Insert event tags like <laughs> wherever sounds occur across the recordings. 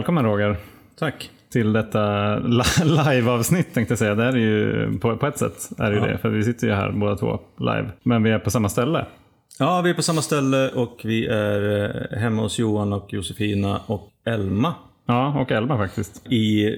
välkommen Roger. Tack. Till detta live-avsnitt tänkte jag säga. Det är ju på, på ett sätt är det ju Ja. det. För vi sitter ju här båda två live. Men vi är på samma ställe. Ja, vi är på samma ställe och vi är eh, hemma hos Johan och Josefina och Elma Ja, och Elma faktiskt. i eh,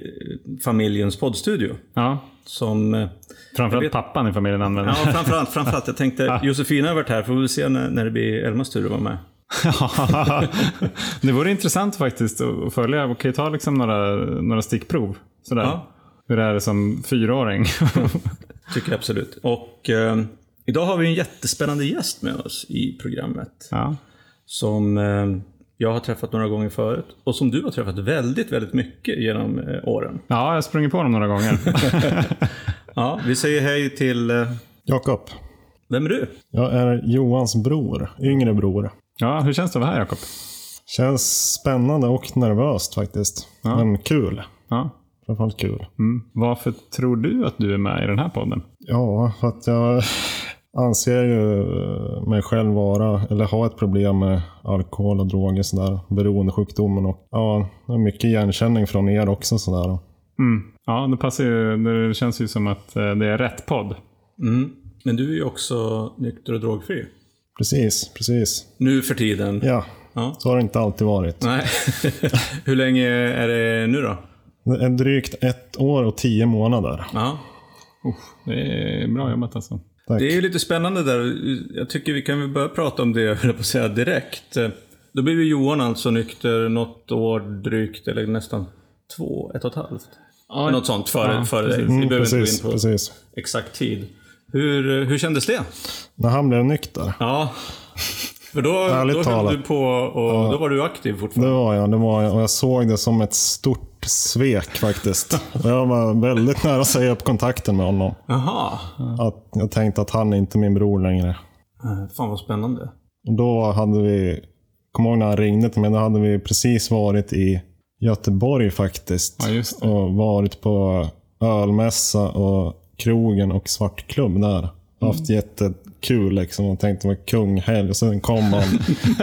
familjens poddstudio. Ja, Som... eh, framförallt vet- pappan i familjen använder. Ja, framförallt. framförallt jag tänkte, <laughs> Josefina har varit här, får vi se när, när det blir Elmas tur att vara med. <laughs> Det vore intressant faktiskt att följa. Vi kan ju ta liksom några, några stickprov. Sådär. Ja. Hur är det som fyraåring? <laughs> Tycker jag absolut. Och eh, idag har vi en jättespännande gäst med oss i programmet. ja. Som eh, jag har träffat några gånger förut. Och som du har träffat väldigt, väldigt mycket genom eh, åren. ja, jag har sprungit på dem några gånger. <laughs> Ja, vi säger hej till... Eh, Jakob. vem är du? Jag är Johans bror. Yngre bror. Ja, hur känns det att vara här Jakob? Känns spännande och nervöst faktiskt. Ja. Men kul. Ja. Framförallt kul. Mm. Varför tror du att du är med i den här podden? Ja, för att jag anser ju mig själv vara, eller ha ett problem med alkohol och droger sådär. Beroendesjukdomen och ja, det är mycket igenkänning från er också sådär. Mm. Ja, det passar ju. Det känns ju som att eh, det är rätt podd. Mm. Men du är ju också nykter och drogfri. Precis, precis. Nu för tiden. Ja, Ja. så har det inte alltid varit. Nej. <laughs> Hur länge är det nu då? Det är drygt ett år och tio månader. Ja. Det är bra jobbat alltså. Tack. Det är ju lite spännande där. Jag tycker vi kan väl börja prata om det, <laughs> jag höll på att säga, direkt. Då blev ju Johan alltså nykter något år drygt, eller nästan två, ett och ett halvt. Ja, Något sånt före, ja, före dig. Vi Mm, behöver precis, inte gå in på precis. exakt tid. Hur, hur kändes det? När han blev nykter. Ja. För då, då höll talat. du på och då var du aktiv Det fortfarande. var jag, det var jag. Och jag såg det som ett stort svek faktiskt. <laughs> Jag var väldigt nära att säga upp kontakten med honom. Jaha. Att jag tänkte att han är inte min bror längre. Eh, Fan vad spännande. Och då hade vi, kommer ihåg när han ringde till mig, då hade vi precis varit i Göteborg faktiskt. Ja, just det. Och varit på ölmässa och krogen och svartklubb där. Haft jättekul liksom och det var kunghelg. Och sen kom han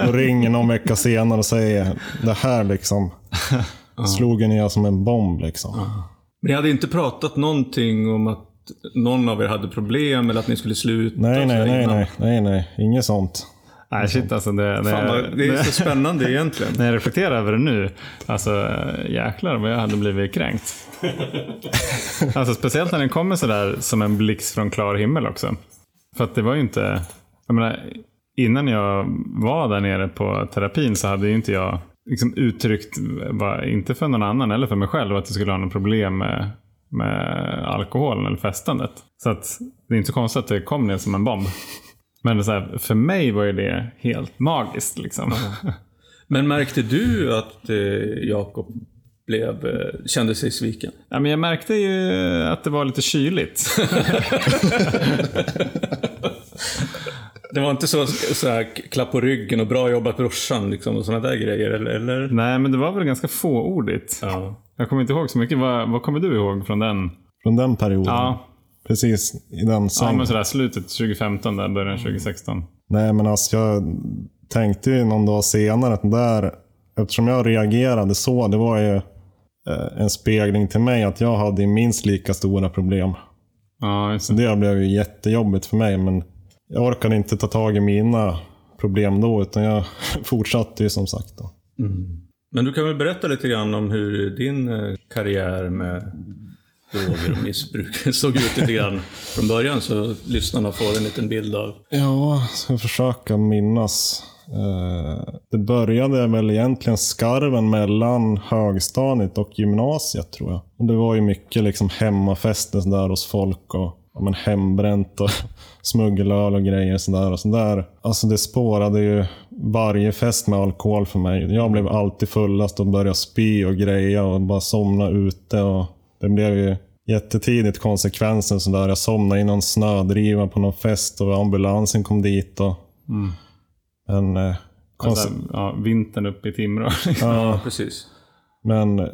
och ringer någon vecka senare och säger det här liksom. <laughs> Slog ner som en bomb liksom. Men ni hade inte pratat någonting om att någon av er hade problem eller att ni skulle sluta? Nej, nej, nej, nej, nej, nej, inget sånt. Nej, shit alltså. Det, det, Fan, vad, det är så <laughs> spännande egentligen. När jag reflekterar över det nu, alltså jäklar vad jag hade blivit kränkt. <laughs> alltså speciellt när den kommer sådär som en blixt från klar himmel också. För att det var ju inte, jag menar, innan jag var där nere på terapin så hade ju inte jag liksom uttryckt, inte för någon annan eller för mig själv, att jag skulle ha något problem med, med alkoholen eller festandet. Så att det är inte så konstigt att det kom ner som en bomb. Men så här, för mig var ju det helt magiskt liksom. Men märkte du att eh, Jakob blev, eh, kände sig sviken? Ja, men jag märkte ju att det var lite kyligt. <laughs> Det var inte så, så här, klapp på ryggen och bra jobbat brorsan liksom, och sådana där grejer, eller? eller? Nej, men det var väl ganska fåordigt. Ja. Jag kommer inte ihåg så mycket. Vad, vad kommer du ihåg från den? Från den perioden. Ja, Precis i den ja men sådär slutet 2015, där början 2016. Nej, men alltså jag tänkte ju någon dag senare att där, eftersom jag reagerade så, det var ju eh, en spegling till mig att jag hade minst lika stora problem. Ja, Så det. blev ju jättejobbigt för mig, men jag orkade inte ta tag i mina problem då, utan jag <laughs> fortsatte ju som sagt. Då. Men du kan väl berätta lite grann om hur din eh, karriär med droger och missbruk såg ut lite grann från början, så lyssnarna får en liten bild av. Ja, ska försöka minnas. Eh, det började väl egentligen skarven mellan högstadiet och gymnasiet tror jag. Det var ju mycket liksom hemmafester där hos folk och ja, men hembränt och <laughs> smuggelöl och grejer sådär. Och så där. Alltså det spårade ju varje fest med alkohol för mig. Jag blev alltid fullast och började spy och greja och bara somna ute. Och det blev ju jättetidigt konsekvensen sådär. Jag somnade i någon snödriva på någon fest och ambulansen kom dit. Och, men, eh, Alltså, konse- ja, vintern uppe i Timrå. <laughs> ja, Precis. men eh,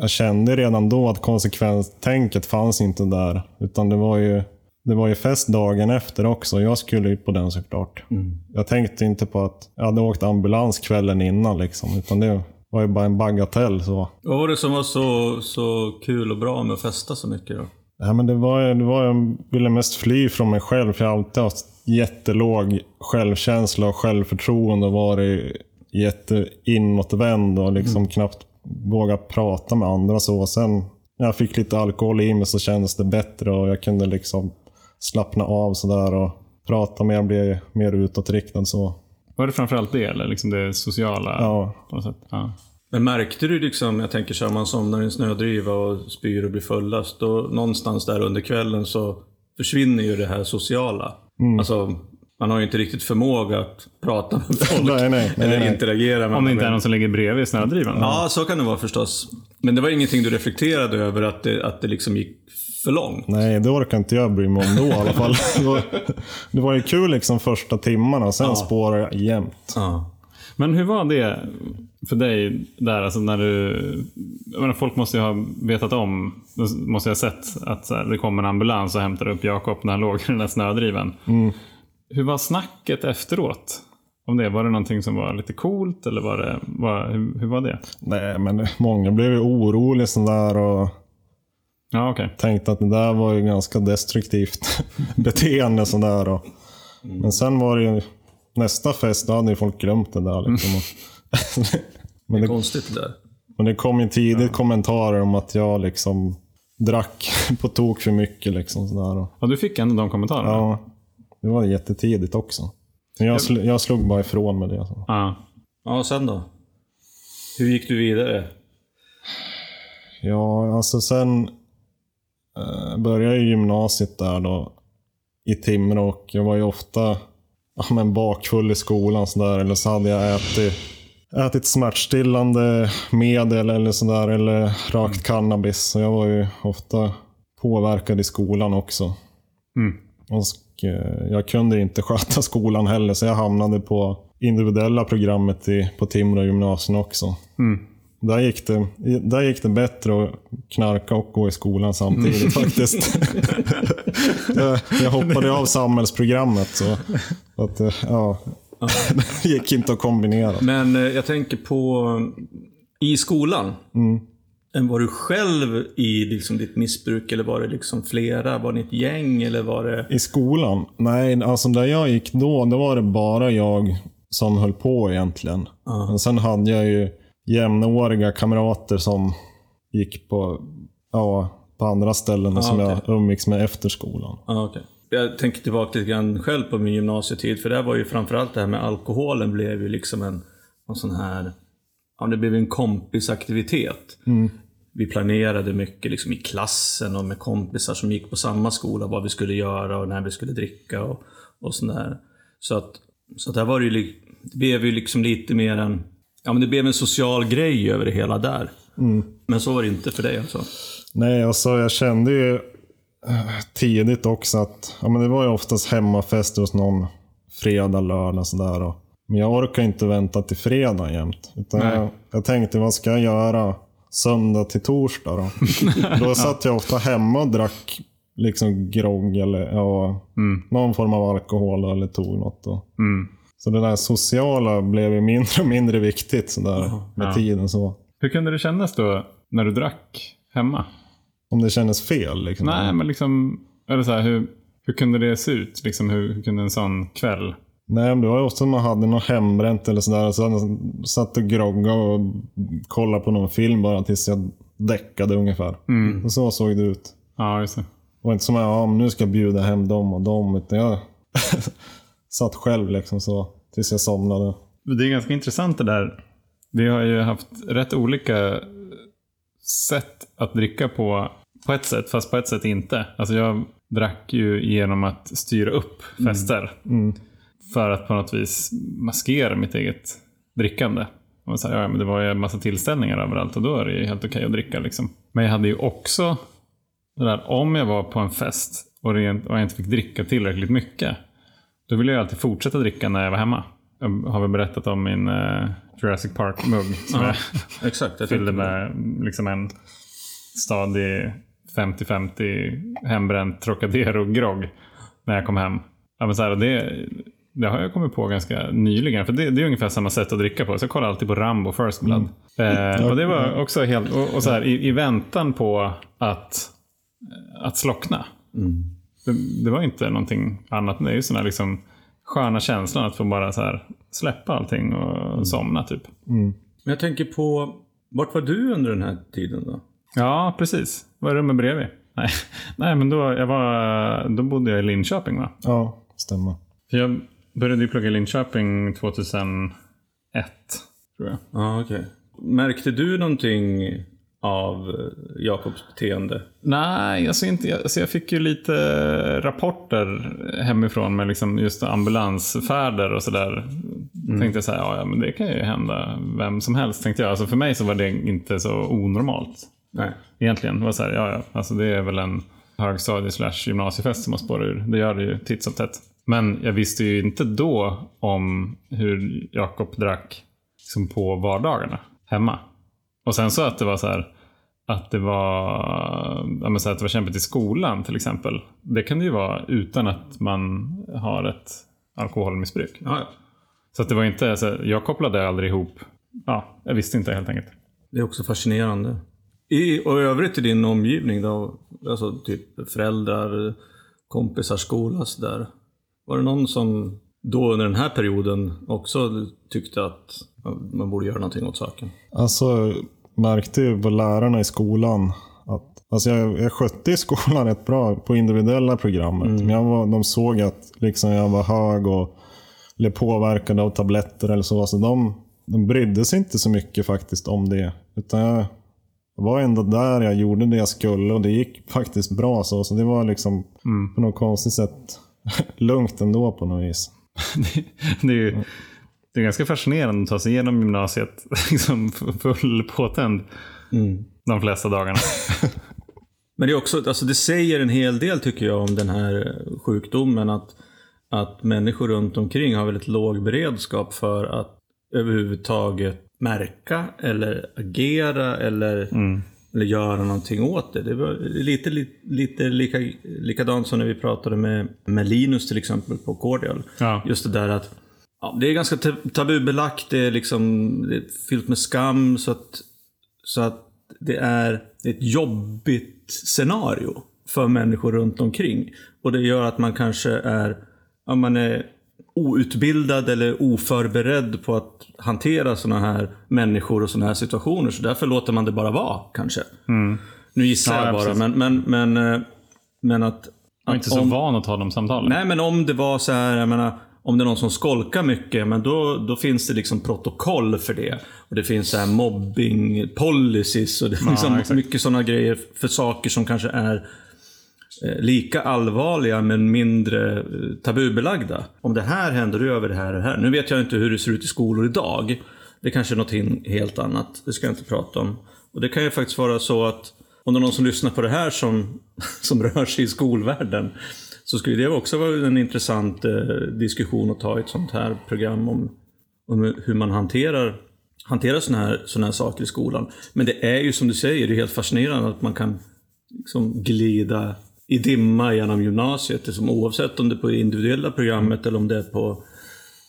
jag kände redan då att konsekvenstänket fanns inte där. Utan det var ju, det var ju fest dagen efter också. Jag skulle ju på den såklart. Jag tänkte inte på att jag hade åkt ambulans kvällen innan. Liksom, utan det, var ju bara en bagatell så. Vad var det som var så, så kul och bra med att festa så mycket då? Ja, men det var, det var, jag ville mest fly från mig själv, för jag har alltid haft jättelåg självkänsla och självförtroende och varit jätteinåtvänd och liksom knappt vågat prata med andra. så. Sen när jag fick lite alkohol i mig så kändes det bättre och jag kunde liksom slappna av sådär och prata mer, bli mer utåtriktad. Så. Var det framförallt det, eller liksom det sociala? Ja. På något sätt? Ja. Men märkte du liksom, jag tänker så här, man somnar i en snödriva och spyr och blir fullast. Då någonstans där under kvällen så försvinner ju det här sociala. Alltså, man har ju inte riktigt förmåga att prata med <laughs> folk. Nej, nej, nej, eller nej. interagera med Om det inte är någon som ligger bredvid snödrivan? Ja, så kan det vara förstås. Men det var ingenting du reflekterade över att det, att det liksom gick för långt? Nej, det orkar inte jag bry mig om då i alla fall. <laughs> Det var, ju kul liksom första timmarna, sen spårade jag jämt. Ja. Men hur var det för dig där? Alltså när du, menar, folk måste ju ha vetat om, måste ju ha sett att här, det kom en ambulans och hämtade upp Jakob när han <laughs> låg i den där snödrivan. Hur var snacket efteråt? Om det, var det någonting som var lite coolt eller var det, var, hur, hur var det? Nej, men många blev ju oroliga sådär och Ja, okej. tänkte att det där var ju ganska destruktivt <laughs> beteende. Sådär, och, Men sen var det ju nästa fest, då hade ju folk glömt det där. Liksom. <laughs> men, det, Konstigt det där. men det kom ju tidigt kommentarer om att jag liksom drack <laughs> på tok för mycket. Liksom, sådär, och, Ja, du fick ändå de kommentarerna? ja, det var jättetidigt också. Men jag, sl- jag slog bara ifrån med det. Så. Ja. Ja, och sen då? Hur gick du vidare? Ja, alltså sen började i gymnasiet där då i Timrå och jag var ju ofta ja, men bakfull i skolan sådär. Eller så hade jag ätit, ätit smärtstillande medel eller sådär. Eller rökt cannabis. Så jag var ju ofta påverkad i skolan också. Mm. Och eh, jag kunde inte sköta <laughs> skolan heller så jag hamnade på individuella programmet i, på Timrå gymnasium också. Mm. Där gick, det, där gick det bättre att knarka och gå i skolan samtidigt faktiskt. <laughs> jag, jag hoppade av samhällsprogrammet. Så att, eh, ja, <laughs> det gick inte att kombinera. Men eh, jag tänker på i skolan. Mm. Var du själv i liksom, ditt missbruk eller var det liksom flera? Var ni ett gäng eller var det... I skolan? Nej, alltså där jag gick då, då var det bara jag som höll på egentligen. Men sen hade jag ju jämnåriga kamrater som gick på, ja, på andra ställen och som okej. jag umgicks med efter skolan. Ah, okay. Jag tänker tillbaka lite grann själv på min gymnasietid. För där var ju framförallt det här med alkoholen blev ju liksom en, en sån här... Ja, det blev en kompisaktivitet. Vi planerade mycket liksom i klassen och med kompisar som gick på samma skola vad vi skulle göra och när vi skulle dricka och, och sådär. Så att, så att där var det ju, det blev ju liksom lite mer en... Ja men det blev en social grej över det hela där. Men så var det inte för dig alltså? Nej, alltså jag kände ju eh, tidigt också att ja, men det var ju oftast hemmafester hos någon fredag, lördag sådär. Och, men jag orkar inte vänta till fredag jämt. Utan jag, jag tänkte, vad ska jag göra söndag till torsdag då? <laughs> då satt jag ofta hemma och drack liksom grogg eller ja, någon form av alkohol eller tog något. Då. Mm. Så det där sociala blev ju mindre och mindre viktigt sådär, med Ja. tiden. så. Hur kunde det kännas då när du drack hemma? Om det kändes fel. Liksom. Nej, men liksom, eller så här, hur, hur kunde det se ut? Liksom, hur, hur kunde en sån kväll? Nej, men det var ofta man hade något hembränt eller sådär. Så jag satt och groggade och kollade på någon film bara tills jag däckade ungefär. Och så såg det ut. Ja, just det. Det var inte som att ja, nu ska jag bjuda hem dem och dem. Utan jag satt själv liksom så tills jag somnade. Det är ganska intressant det där. Vi har ju haft rätt olika sätt att dricka på, på ett sätt, fast på ett sätt inte. Alltså jag drack ju genom att styra upp fester. För att på något vis maskera mitt eget drickande. Och så här, ja, men det var ju en massa tillställningar överallt och då är det ju helt okej att dricka. Liksom. Men jag hade ju också, det där, om jag var på en fest och, rent, och jag inte fick dricka tillräckligt mycket. Då ville jag alltid fortsätta dricka när jag var hemma. Jag har väl berättat om min eh, Jurassic Park-mugg. <laughs> Som jag Exakt. Jag fyllde med liksom en stadig 50-50 hembränt Trocadero-grogg när jag kom hem. Ja, men så här, det, Det har jag kommit på ganska nyligen. För det, det är ungefär samma sätt att dricka på. Så jag kollar alltid på Rambo First Blood. Eh, och det var också helt... Och, och så här, i, i väntan på att, att slockna. Det, det var inte någonting annat. Det är ju sån här liksom sköna känslan att få bara så här släppa allting och somna typ. Men jag tänker på, vart var du under den här tiden då? Ja, precis. Var rummet bredvid? Nej, <laughs> Nej men då, jag var, då bodde jag i Linköping va? Ja, stämmer. För jag började ju plugga i Linköping 2001. Tror jag. Ja, okej. Märkte du någonting av eh, Jakobs beteende? Nej, alltså inte, alltså jag fick ju lite rapporter hemifrån med liksom just ambulansfärder och sådär. Tänkte jag så här, ja, ja men det kan ju hända vem som helst tänkte jag. Alltså för mig så var det inte så onormalt. Nej. Egentligen. Var så här, ja ja, alltså det är väl en högstadie slash gymnasiefest som har spårat ur. Det gör det ju titt som tätt. Men jag visste ju inte då om hur Jakob drack liksom på vardagarna hemma. Och sen så att det var så här att det var, så här, att det var kämpigt i skolan till exempel. Det kan det ju vara utan att man har ett alkoholmissbruk. Ja, ja. Så att det var inte, alltså, jag kopplade aldrig ihop, ja, jag visste inte helt enkelt. Det är också fascinerande. I, och i övrigt i din omgivning då? Alltså typ föräldrar, kompisar, skola sådär. Var det någon som då under den här perioden också tyckte att man borde göra någonting åt saken? Alltså, märkte ju på lärarna i skolan att Alltså jag, jag skötte i skolan rätt bra på individuella programmet. Men jag var, de såg att liksom jag var hög och blev påverkad av tabletter eller så. så de, de brydde sig inte så mycket faktiskt om det. Utan jag var ändå där, jag gjorde det jag skulle och det gick faktiskt bra. Så, så det var liksom på något konstigt sätt <laughs> lugnt ändå på något vis. det, <laughs> det är ju det är ganska fascinerande att ta sig igenom gymnasiet <laughs> liksom full påtänd de flesta dagarna. <laughs> Men det är också, alltså det säger en hel del tycker jag om den här sjukdomen. Att, att människor runt omkring har väldigt låg beredskap för att överhuvudtaget märka eller agera eller, eller göra någonting åt det. Det var lite, lite, lite lika, likadant som när vi pratade med, med Linus till exempel på Cordial. Ja. Just det där att ja, det är ganska ta- tabubelagt, det är, liksom, det är fyllt med skam. Så att, så att det är ett jobbigt scenario för människor runt omkring. Och det gör att man kanske är, ja, man är outbildad eller oförberedd på att hantera sådana här människor och sådana här situationer. Så därför låter man det bara vara, kanske. Nu gissar Ja, jag ja, bara, men, men, men, eh, men att... Jag är att inte så om- van att ta de samtalen. Nej, men om det var så här, jag menar, om det är någon som skolkar mycket, men då, då finns det liksom protokoll för det. Och det finns så här mobbing policies och det är liksom exakt. mycket sådana grejer för saker som kanske är eh, lika allvarliga men mindre eh, tabubelagda. Om det här händer, då gör vi det här och det här. Nu vet jag inte hur det ser ut i skolor idag. Det kanske är något helt annat. Det ska jag inte prata om. Och det kan ju faktiskt vara så att om det är någon som lyssnar på det här som, <laughs> som rör sig i skolvärlden så skulle det också vara en intressant eh, diskussion att ta i ett sånt här program om, om hur man hanterar, hanterar såna här, såna här saker i skolan. Men det är ju som du säger, det är helt fascinerande att man kan liksom glida i dimma genom gymnasiet. Liksom, oavsett om det är på det individuella programmet eller om det är på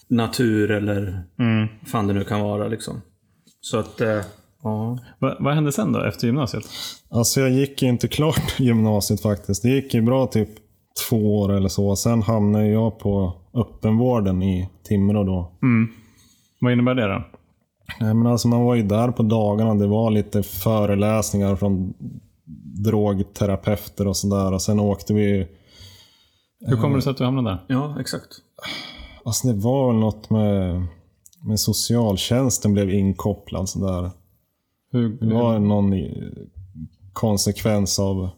natur eller vad fan det nu kan vara. Liksom. Så att, eh, ja. Va, vad hände sen då, efter gymnasiet? Alltså jag gick inte klart <laughs> gymnasiet faktiskt. Det gick ju bra typ två år eller så. Sen hamnade jag på öppenvården i Timrå då. Vad innebär det då? Nej, men alltså man var ju där på dagarna. Det var lite föreläsningar från drogterapeuter och sådär. Och sen åkte vi... Hur kommer det sig att du hamnade där? ja, exakt. Alltså det var väl något med, med socialtjänsten blev inkopplad sådär. Hur, Det var någon konsekvens av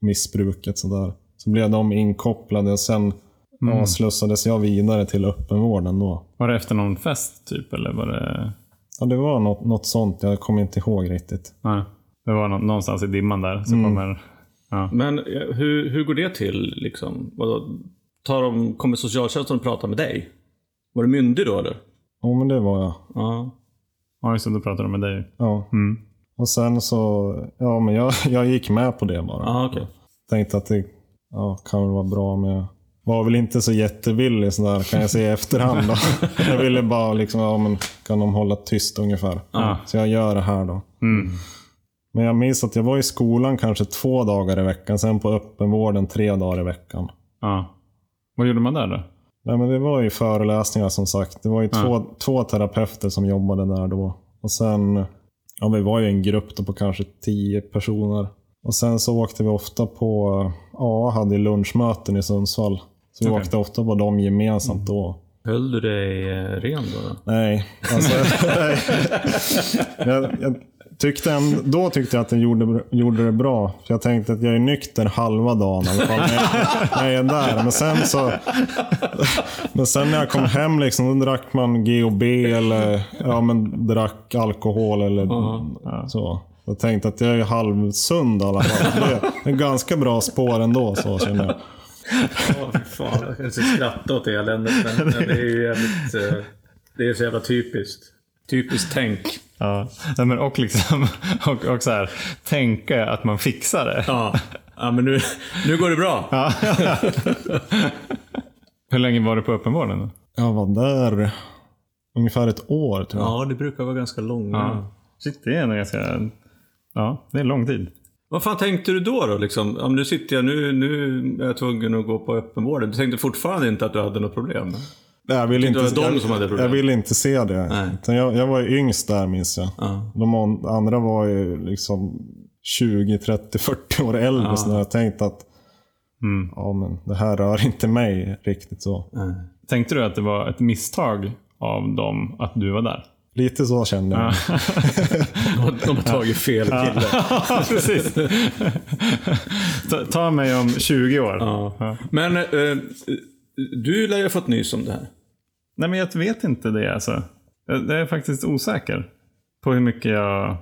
missbruket sådär. Så blev de inkopplade och sen ja, slussades jag vidare till öppenvården då. Var det efter någon fest typ, eller var det... Ja, det var något, något sånt. Jag kommer inte ihåg riktigt. Nej. Det var nå- någonstans i dimman där. Så kommer... Ja. Men eh, hur, hur går det till? Liksom? Tar de, kommer socialtjänsten och pratar med dig? Var du myndig då eller? Ja, men det var jag. Ja. Ja, just det. Då pratade de med dig. Ja. Mm. Och sen så, ja men jag, jag gick med på det bara. Ja, okej. Tänkte att det ja, kan väl vara bra jag var väl inte så jättevillig sådär kan jag säga i <laughs> efterhand. Då. <laughs> Jag ville bara liksom, ja men kan de hålla tyst ungefär. Ja. Så jag gör det här då. Mm. Men jag minns att jag var i skolan kanske två dagar i veckan, sen på öppenvården tre dagar i veckan. Ja. Vad gjorde man där då? Nej, men det var ju föreläsningar som sagt. Det var ju två, två terapeuter som jobbade där då. Och sen, ja vi var ju en grupp på kanske tio personer. Och sen så åkte vi ofta på, ja hade lunchmöten i Sundsvall. Så vi Okej. åkte ofta på dem gemensamt då. Höll du dig eh, ren då? då? Nej, alltså, nej. <laughs> <laughs> Jag, jag tyckte ändå, då tyckte jag att jag gjorde, gjorde det bra. För jag tänkte att jag är nykter halva dagen i alla fall när jag, när jag är där. Men sen så... Men sen när jag kom hem liksom, då drack man GHB eller ja, men drack alkohol eller så. Jag tänkte att jag är halvsund i alla fall. Det är en ganska bra spår ändå, så känner jag. Ja, fy fan. Jag inte skratta åt eländet, men, men det är ju jävligt... eh, Det är så jävla typiskt. Typiskt tänk. Ja. Nej, men och liksom, <laughs> och, och så här, tänka att man fixar det. Ja, ja men nu, nu går det bra. Ja. <laughs> Hur länge var du på öppenvården? då? Jag var där ungefär ett år tror jag. Ja, det brukar vara ganska långa. Ja. Shit, det är ändå ganska... Ja, det är lång tid. Vad fan tänkte du då? då liksom? Men nu sitter jag, nu, nu är jag tvungen att gå på öppenvården. Du tänkte fortfarande inte att du hade något problem? Nej, jag vill inte, det var de jag, som hade problem? Jag vill inte se det. Jag, jag var ju yngst där minns jag. Ja. De an- andra var ju liksom 20, 30, 40 år äldre. Ja. Så jag tänkte att Mm. ja, men det här rör inte mig riktigt så. Nej. Tänkte du att det var ett misstag av dem att du var där? Lite så kände jag. <laughs> De, har- de har tagit fel kille. <laughs> Ja, precis. ta, ta mig om 20 år. Ja. Men eh, du lär ju ha fått nys om det här. Nej, men jag vet inte det alltså. Jag jag är faktiskt osäker på hur mycket jag...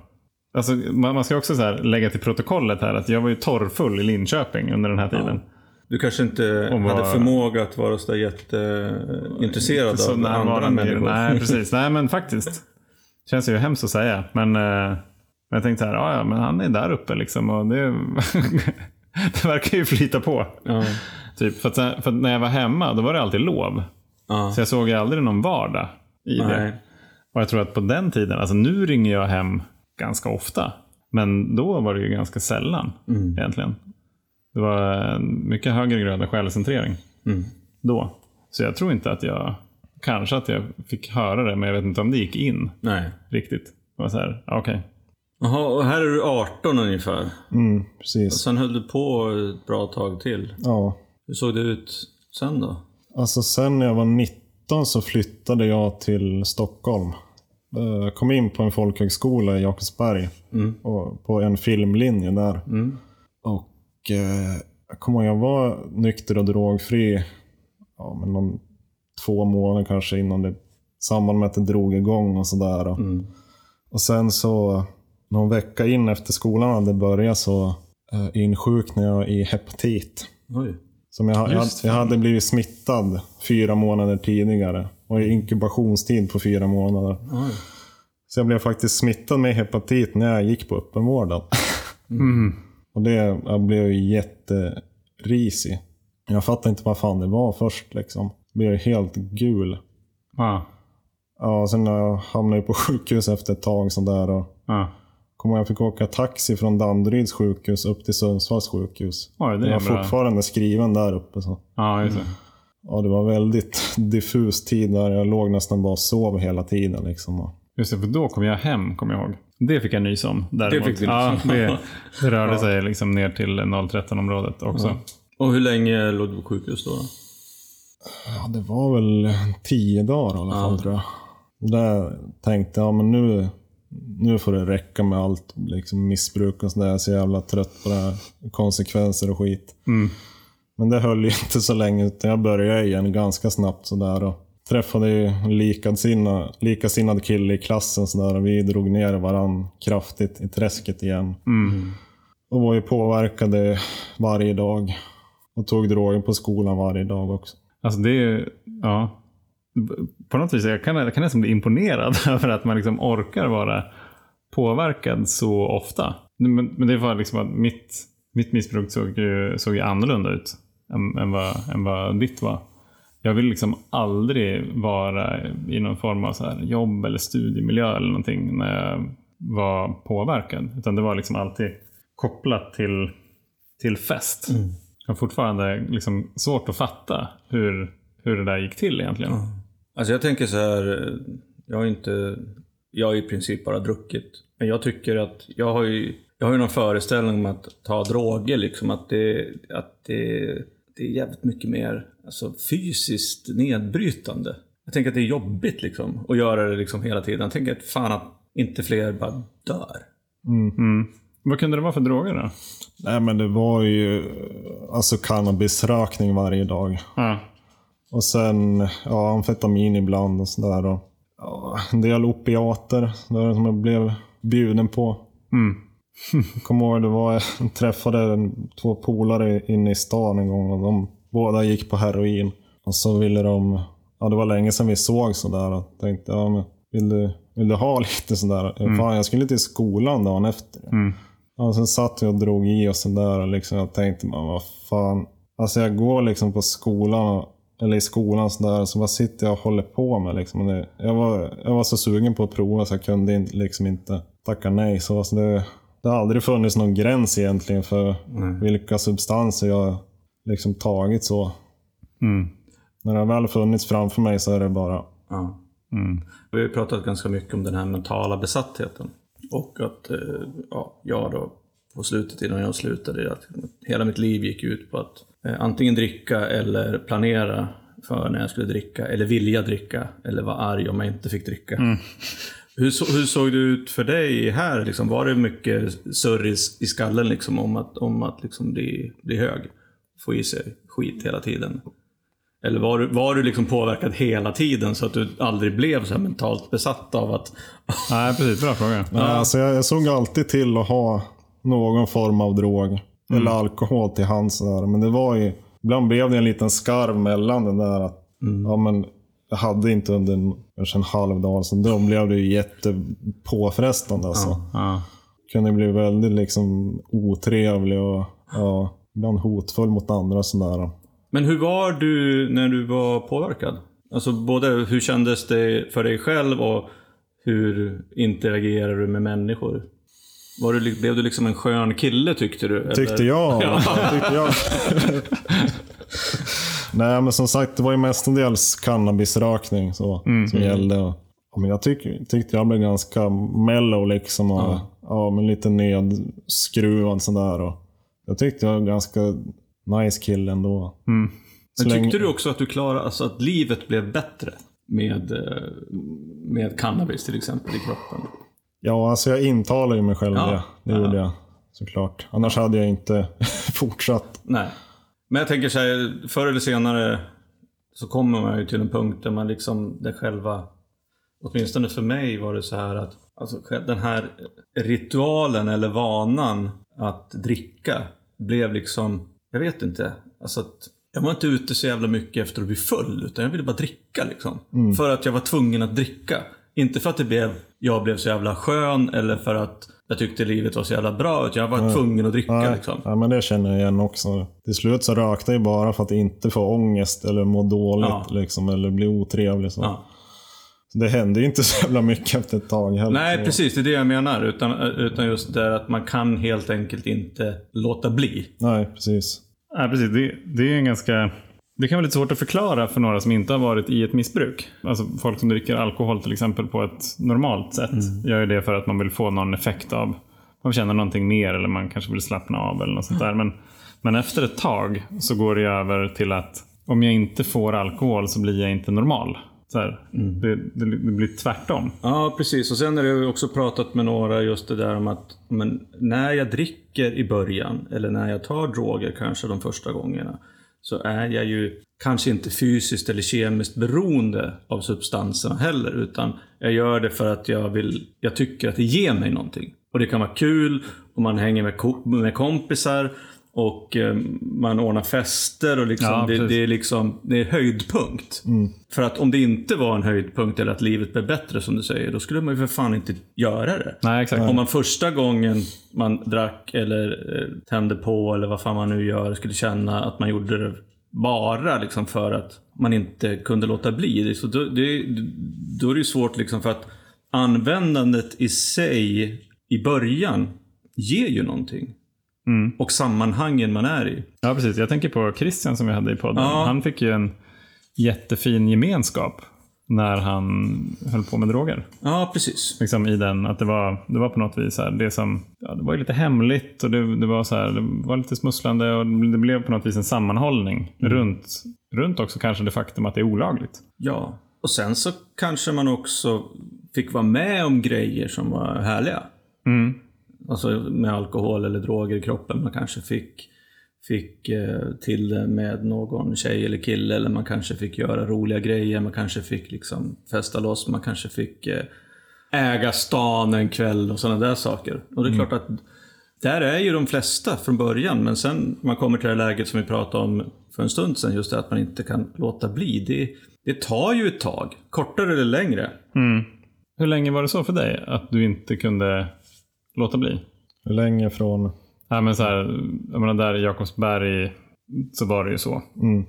Alltså, man, ska också så här lägga till protokollet här att jag var ju torrfull i Linköping under den här tiden. Du kanske inte vad- hade förmåga att vara så där jätteintresserad Så av andra människor. Nej, <laughs> precis. Nej, men faktiskt. Känns ju hemskt att säga. Men, eh, men jag tänkte så här, ja, men han är där uppe liksom. Och det, <laughs> det verkar ju flyta på. Ja. Typ, för, att, för att när jag var hemma, då var det alltid lov. Ja. Så jag såg ju aldrig någon vardag i Nej. det. Och jag tror att på den tiden, alltså nu ringer jag hem ganska ofta. Men då var det ju ganska sällan Mm. egentligen. Det var en mycket högre grad av självcentrering Mm. då. Så jag tror inte att jag, kanske att jag fick höra det, men jag vet inte om det gick in Nej. riktigt. Det var så här, ja, okej. Jaha, och här är du 18 ungefär. Mm, Och precis. sen höll du på ett bra tag till. Ja. Hur såg det ut sen då? Alltså sen när jag var 19 så flyttade jag till Stockholm. Eh, Jag kom in på en folkhögskola i Jakobsberg. Och på en filmlinje där. Mm. Eh, jag kommer ihåg, jag var nykter och drogfri ja, men någon, två månader kanske innan det, samband med att det drog igång och sådär. Och, Mm. och sen så, någon vecka in efter skolan hade börjat så eh, insjuknade jag i hepatit. Oj. Som jag, jag, jag hade blivit smittad fyra månader tidigare. Och i inkubationstid på fyra månader. Oj. Så jag blev faktiskt smittad med hepatit när jag gick på öppenvården. Mm. Och det, jag blev ju jätterisig. Jag fattade inte vad fan det var först liksom. Jag blev helt gul. Ja, Ja, sen när jag hamnade jag på <laughs> sjukhus efter ett tag sådär. Och ja. kom jag fick åka taxi från Danderyds sjukhus upp till Sundsvalls sjukhus. Oj, det jag är var bra. fortfarande skriven där uppe. Så. Ja, just det. Ja, det var väldigt <laughs> diffus tid där. Jag låg nästan bara och sov hela tiden. Liksom. Just det, för då kom jag hem, kommer jag ihåg. Det fick jag nys om. Däremot. fick du nys ja, det, <laughs> det rörde sig liksom ner till 013-området också. Och hur länge låg du på sjukhus då? då? Ja, det var väl tio dagar i alla fall Ja. tror jag. Och där tänkte jag, men nu, nu får det räcka med allt liksom missbruk och sådär. Jag är så jävla trött på det här. Konsekvenser och skit. Mm. Men det höll ju <laughs> inte så länge, utan jag började igen ganska snabbt sådär. Och träffade ju en likasinnad, likasinnad kille i klassen sådär. Och vi drog ner varann kraftigt i träsket igen. Mm. Och var ju påverkade varje dag. Och tog droger på skolan varje dag också. Alltså det är ja. På något vis, jag kan, jag kan nästan bli imponerad <laughs> över att man liksom orkar vara påverkad så ofta. Men, men det var liksom att mitt, mitt missbruk såg ju, såg ju annorlunda ut än, än, vad, än vad ditt var. Jag vill liksom aldrig vara i någon form av så här jobb eller studiemiljö eller någonting när jag var påverkad. Utan det var liksom alltid kopplat till, till fest. Jag har fortfarande liksom svårt att fatta hur, hur det där gick till egentligen. Alltså jag tänker så här, jag har inte, jag har i princip bara druckit. Men jag tycker att, jag har ju, jag har ju någon föreställning om att ta droger liksom, att det, att det, det är jävligt mycket mer alltså, fysiskt nedbrytande. Jag tänker att det är jobbigt liksom, att göra det liksom hela tiden. Jag tänker att fan att inte fler bara dör. Mm. Vad kunde det vara för droger då? Nej men det var ju alltså cannabisrökning varje dag. Ja. Och sen ja, amfetamin ibland och sådär. Och, ja, en del opiater där som jag blev bjuden på. Mm. <laughs> Kommer ihåg det var, jag träffade en, två polare inne i stan en gång och de båda gick på heroin. Och så ville de, ja det var länge sedan vi såg sådär och tänkte, ja men vill du, vill du ha <laughs> lite sådär? Fan jag skulle till skolan dagen efter. Mm. Ja, sen satt jag och drog i och sådär och liksom, jag tänkte, man, vad fan. Alltså jag går liksom på skolan, och, eller i skolan sådär, så vad sitter jag och håller på med liksom. Jag, var, jag var så sugen på att prova så jag kunde inte, liksom inte tacka nej. Så alltså det, det har aldrig funnits någon gräns egentligen för vilka substanser jag liksom tagit så. Mm. När det har väl funnits framför mig så är det bara, Ja. Mm. Vi har ju pratat ganska mycket om den här mentala besattheten. Och att eh, ja, jag då på slutet innan jag slutade, att hela mitt liv gick ut på att eh, antingen dricka eller planera för när jag skulle dricka, eller vilja dricka, eller vara arg om jag inte fick dricka. Hur, så, hur såg det ut för dig här? Liksom, var det mycket surr i, i skallen liksom, om att, om att liksom bli, bli hög? Få i sig skit hela tiden? Eller var du, var du liksom påverkad hela tiden så att du aldrig blev så här mentalt besatt av att... <laughs> Nej, precis. Bra fråga. Nej, alltså jag, jag såg alltid till att ha någon form av drog. Eller alkohol till hands. Där. Men det var ju, ibland blev det en liten skarv mellan den där att ja, men jag hade inte under en, kanske en halv dag. Så då blev det ju jättepåfrestande. Alltså. Ja. Kunde bli väldigt liksom otrevlig och ja, ibland hotfull mot andra. Sådär. Men hur var du när du var påverkad? Alltså både hur kändes det för dig själv och hur interagerade du med människor? Var du, blev du liksom en skön kille tyckte du? eller? Tyckte jag. <laughs> Ja. tyckte jag. <laughs> Nej, men som sagt, det var ju mestadels cannabisrökning så, som gällde. Och, ja, men jag tyck, tyckte jag blev ganska mellow liksom. Och, ja. men lite nedskruvad sådär. Och jag tyckte jag var ganska nice kille ändå. Mm. Men länge- tyckte du också att du klarade, alltså att livet blev bättre med, eh, med cannabis till exempel i kroppen? Ja, alltså jag intalar ju mig själv Ja. det. Det Ja. gjorde jag såklart. Annars hade jag inte <laughs> fortsatt. Nej. Men jag tänker så här, förr eller senare så kommer man ju till en punkt där man liksom, där själva, åtminstone för mig var det så här att, alltså den här ritualen eller vanan att dricka blev liksom, jag vet inte, alltså att jag var inte ute så jävla mycket efter att bli full, utan jag ville bara dricka liksom. För att jag var tvungen att dricka. Inte för att det blev, jag blev så jävla skön eller för att jag tyckte livet var så jävla bra, utan jag var tvungen att dricka Nej, liksom. ja, men det känner jag igen också. Till slut så rökte jag bara för att inte få ångest eller må dåligt. Ja. Liksom, eller bli otrevlig. Så. Ja. Det hände ju inte <laughs> så jävla mycket efter ett tag heller. Nej, precis. Det är det jag menar. Utan, utan just det att man kan helt enkelt inte låta bli. Nej, precis. Nej, precis. Det, det är en ganska... Det kan vara lite svårt att förklara för några som inte har varit i ett missbruk. Alltså folk som dricker alkohol till exempel på ett normalt sätt. Gör ju det för att man vill få någon effekt av... Man känner någonting mer eller man kanske vill slappna av eller något sånt där. Men, men efter ett tag så går det över till att om jag inte får alkohol så blir jag inte normal. Så här, det, det, det blir tvärtom. Ja, precis. Och sen har jag också pratat med några just det där om att men, när jag dricker i början, eller när jag tar droger kanske de första gångerna, så är jag ju kanske inte fysiskt eller kemiskt beroende av substanserna heller, utan jag gör det för att jag vill, jag tycker att det ger mig någonting. Och det kan vara kul, och man hänger med, med kompisar, och eh, man ordnar fester och liksom, Ja, det, det, är liksom, det är höjdpunkt. För att om det inte var en höjdpunkt eller att livet blev bättre som du säger, då skulle man ju för fan inte göra det. Nej, exakt. Om man första gången man drack eller eh, tände på eller vad fan man nu gör skulle känna att man gjorde det bara liksom för att man inte kunde låta bli. Det- Så då, det, då är det ju svårt liksom för att användandet i sig i början ger ju någonting. Mm. Och sammanhangen man är i. Ja, precis. Jag tänker på Christian som vi hade i podden. Ja. Han fick ju en jättefin gemenskap när han höll på med droger. Ja, precis. Liksom i den, att det var, det var på något vis här, det som, ja, det var lite hemligt och det, det var så här, det var lite smusslande och det blev på något vis en sammanhållning runt, runt också kanske det faktum att det är olagligt. Ja. Och sen så kanske man också fick vara med om grejer som var härliga. Mm. Alltså med alkohol eller droger i kroppen. Man kanske fick, fick eh, till det med någon tjej eller kille. Eller man kanske fick göra roliga grejer. Man kanske fick liksom festa loss. Man kanske fick eh, äga stan en kväll och sådana där saker. Och det är klart att där är ju de flesta från början. Men sen man kommer till det här läget som vi pratade om för en stund sedan. Just det att man inte kan låta bli. Det, det tar ju ett tag. Kortare eller längre. Hur länge var det så för dig? Att du inte kunde låta bli? Hur länge från... Ja, men så här, jag menar där i Jakobsberg så var det ju så. Mm.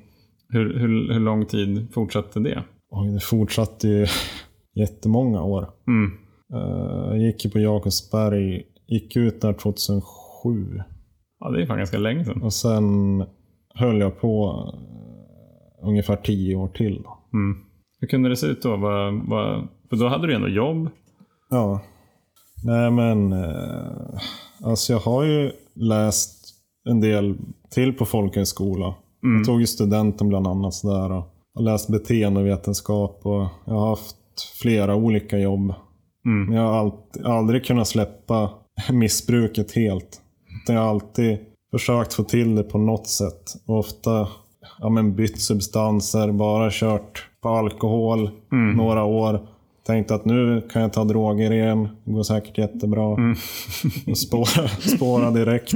Hur, hur, hur lång tid fortsatte det? Oj, det fortsatte ju <laughs> jättemånga år. Mm. Eh, Jag gick ju på Jakobsberg, gick ut där 2007. Ja, det är fan ganska länge sedan. Och sen höll jag på eh, ungefär tio år till. Mm. Hur kunde det se ut då? Vad, vad, för då hade du ändå jobb. Ja. Nej men, eh, alltså jag har ju läst en del till på folkhögskola. Jag tog ju studenten bland annat sådär. Och har läst beteendevetenskap och jag har haft flera olika jobb. Men jag har allt, aldrig kunnat släppa <laughs> missbruket helt. Jag har alltid försökt få till det på något sätt. Och ofta ja, men bytt substanser, bara kört på alkohol några år. Tänkte att nu kan jag ta droger igen. Det går säkert jättebra. <laughs> Och spåra, spåra direkt.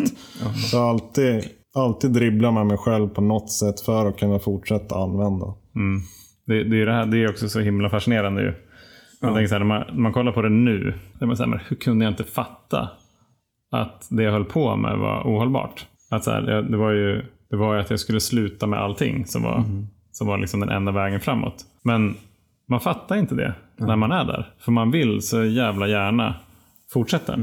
Så alltid, alltid dribblat med mig själv på något sätt för att kunna fortsätta använda. Mm. Det, det, är det, här, det är också så himla fascinerande ju. Man tänker så här, när, man, när man kollar på det nu, är man så här, men hur kunde jag inte fatta att det jag höll på med var ohållbart? Att så här, det, var ju, det var att jag skulle sluta med allting som var, som var liksom den enda vägen framåt. Men man fattar inte det när man är där. För man vill så jävla gärna fortsätta.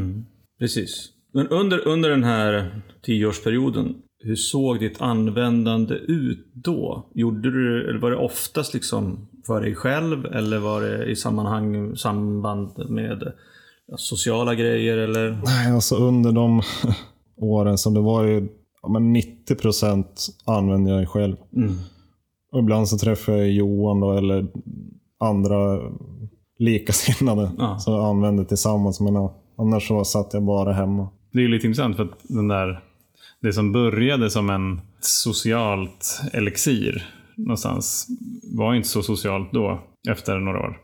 Precis. Men under, under den här tioårsperioden, hur såg ditt användande ut då? Gjorde du, eller var det oftast liksom för dig själv eller var det i sammanhang, samband med sociala grejer eller? Nej, alltså under de <laughs> åren så det var ju ja, men 90 procent använde jag själv. Och ibland så träffade jag Johan då, eller andra likasinnade Ja. som jag använde tillsammans. Men ja, annars så satt jag bara hemma. Det är ju lite intressant för att den där, det som började som en socialt elixir någonstans var inte så socialt då efter några år.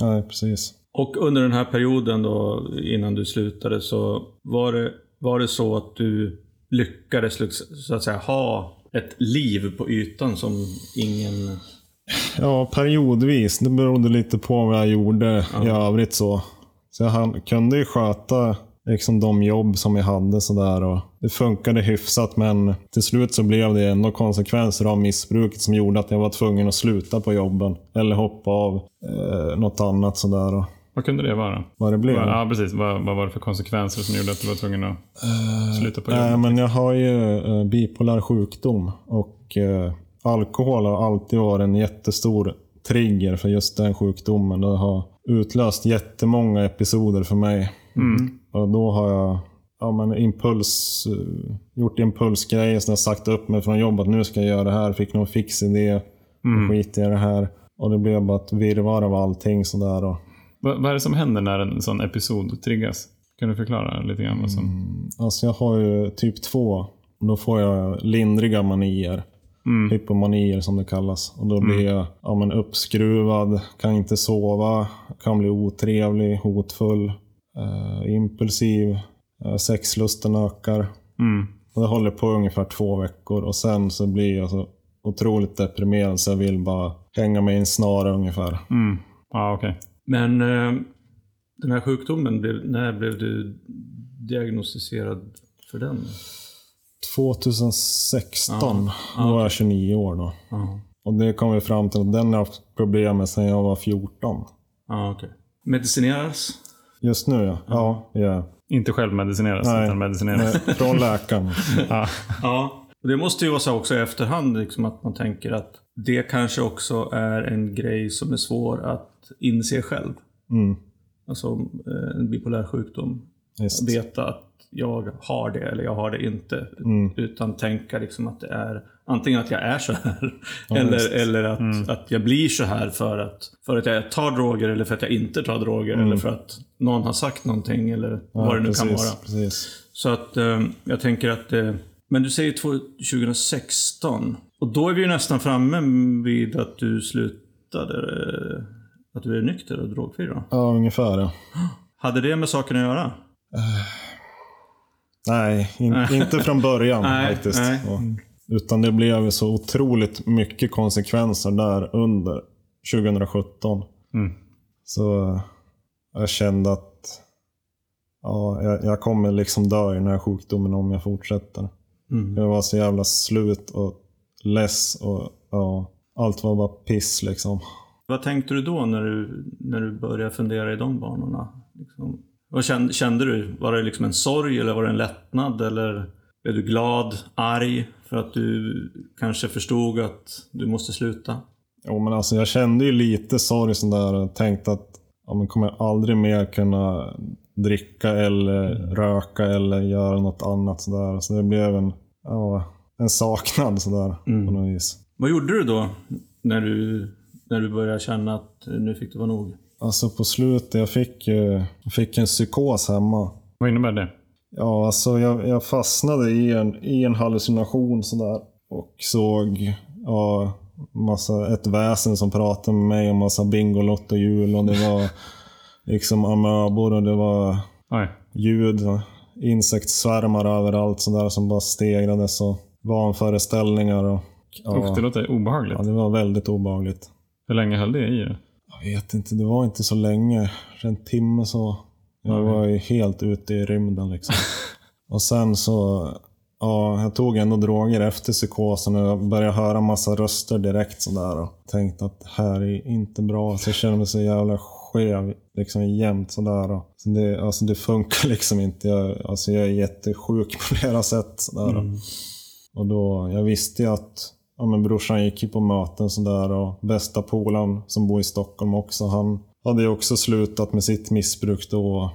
Nej, precis. Och under den här perioden då, innan du slutade, så var det, var det så att du lyckades så att säga ha ett liv på ytan som ingen... Ja, periodvis. Det berodde lite på vad jag gjorde i övrigt. så. Så jag kunde ju sköta liksom, de jobb som jag hade. Sådär, och det funkade hyfsat, men till slut så blev det ändå konsekvenser av missbruket som gjorde att jag var tvungen att sluta på jobben. Eller hoppa av eh, något annat. Sådär, och Vad kunde det vara? vad det blev. Ja, precis. Vad, vad var det för konsekvenser som gjorde att du var tvungen att sluta på jobbet? men jag har ju eh, bipolär sjukdom och eh, alkohol har alltid varit en jättestor trigger för just den sjukdomen. Det har utlöst jättemånga episoder för mig. Och då har jag ja, men impuls, eh, gjort impulsgrejer som jag sagt upp mig från jobbet. Nu ska jag göra det här. Fick någon fix idé. Mm. Skit i det här. Och det blev bara ett virrvarr av allting sådär. Och, Vad, vad är det som händer när en sån episod triggas? Kan du förklara lite grann vad som... Alltså jag har ju typ två. Då får jag lindriga manier. Mm. Hypomanier som det kallas. Och då blir jag ja, men uppskruvad, kan inte sova, kan bli otrevlig, hotfull, eh, impulsiv, eh, sexlusten ökar. Mm. Och det håller på ungefär två veckor och sen så blir jag så otroligt deprimerad så jag vill bara hänga mig i en snara ungefär. Mm. Ja, okej. Men eh, den här sjukdomen, när blev du diagnostiserad för den? 2016, Ja. då var jag 29 år då. Ja, Och det kom vi fram till att den har jag haft problem med sedan jag var 14. ja okej. Medicineras? Just nu ja. Ja, ja. Inte självmedicineras, Nej. utan medicineras. Nej, Från läkaren. <laughs> Ja. Ja. Och Det måste ju vara så också i efterhand, liksom, att man tänker att det kanske också är en grej som är svår att inse själv. Mm, Alltså eh, en bipolär sjukdom. just. Veta att jag har det eller jag har det inte. Mm. Utan tänka liksom att det är antingen att jag är så här. <laughs> Ja, eller eller att, att jag blir så här för att, för att jag tar droger eller för att jag inte tar droger. Eller för att någon har sagt någonting eller Mm. Ja, vad det nu precis, kan vara. Precis. Så att eh, jag tänker att eh, Men du säger två- 2016. Och då är vi ju nästan framme vid att du slutade... eh, Att du är nykter och drogfri då. Ja, ungefär ja. Hade det med saken att göra? Nej, in, inte från början <laughs> Nej, faktiskt. nej. Ja. Utan det blev så otroligt mycket konsekvenser där under 2017. Mm. Så eh, jag kände att ja, jag, jag kommer liksom dö i den här sjukdomen om jag fortsätter. Mm. Jag var så jävla slut och less och ja, allt var bara piss liksom. Vad tänkte du då när du, när du började fundera i de banorna? Liksom, vad kände, kände du? Var det liksom en sorg eller var det en lättnad? Eller blev du glad, arg för att du kanske förstod att du måste sluta? Jo, men alltså jag kände ju lite sorg sådär och tänkte att ja, men kommer jag aldrig mer kunna dricka eller röka eller göra något annat sådär. Så det blev en, ja, en saknad sådär på något vis. Vad gjorde du då när du, när du började känna att nu fick det vara nog? Alltså på slutet, jag fick, ju- jag fick en psykos hemma. Vad innebär det? Ja, alltså jag, jag fastnade i en, i en hallucination sådär. Och såg ja, massa, ett väsen som pratade med mig och massa Bingolotto-hjul och det var <laughs> liksom amöbor och det var Oj. ljud. Insektssvärmar överallt sådär som bara stegrades och vanföreställningar. Och, Usch, det ja, låter obehagligt. ja, det var väldigt obehagligt. Hur länge höll det i dig? Vet inte, det var inte så länge. En timme så. Jag var ju helt ute i rymden liksom. <laughs> och sen så, ja, jag tog ändå droger efter psykosen och jag började höra massa röster direkt sådär. Och tänkte att det här är inte bra. Så jag kände mig så jävla skev liksom jämt sådär. Och, så det, alltså det funkar <laughs> liksom inte. Jag, alltså jag är jättesjuk på flera sätt sådär. Och då, jag visste ju att ja, men brorsan gick ju på möten sådär och bästa polaren som bor i Stockholm också, han hade ju också slutat med sitt missbruk då.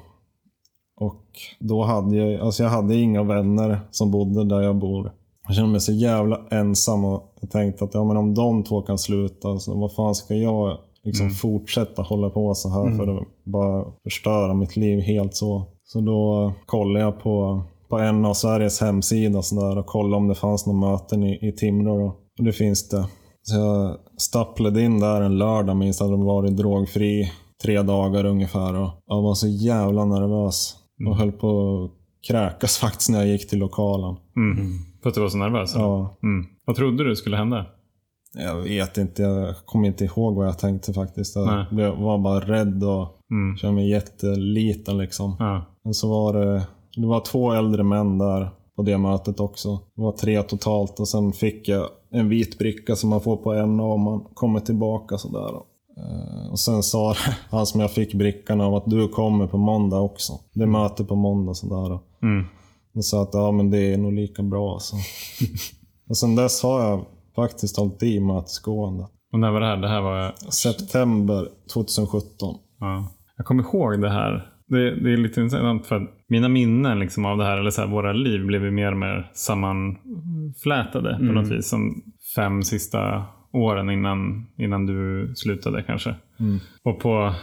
Och då hade jag, alltså jag hade inga vänner som bodde där jag bor. Jag kände mig så jävla ensam och jag tänkte att ja, men om de två kan sluta, så vad fan ska jag liksom fortsätta hålla på så här för att bara förstöra mitt liv helt så. Så då kollade jag på, på en av Sveriges hemsidor så där, och kollade om det fanns några möten i, i Timrå. Då. Och det finns det. Så jag stapplade in där en lördag minst hade varit drogfri tre dagar ungefär. Och jag var så jävla nervös. Och höll på att kräkas <laughs> faktiskt när jag gick till lokalen. Mm. För att du var så nervös? Ja, Mm. Vad trodde du skulle hända? jag vet inte, jag kommer inte ihåg vad jag tänkte faktiskt. Jag Nej. var bara rädd och Mm. kände mig jätteliten liksom. Ja. Men så var det, det var två äldre män där på det mötet också. Det var tre totalt och sen fick jag en vit bricka som man får på en om man kommer tillbaka sådär. Eh, Och sen sa <laughs> han som jag fick brickan av att du kommer på måndag också. Det är möte på måndag sådär. Mm. Och sa att ja, men det är nog lika bra. Så. <laughs> och sen dess har jag faktiskt hållit i mötesgående. Och när var det här? Det här var... September 2017. Ja. Jag kommer ihåg det här. Det, det är lite intressant för mina minnen liksom av det här, eller så här, våra liv blev ju mer och mer sammanflätade på något vis. Som fem sista åren innan, innan du slutade kanske. Och på,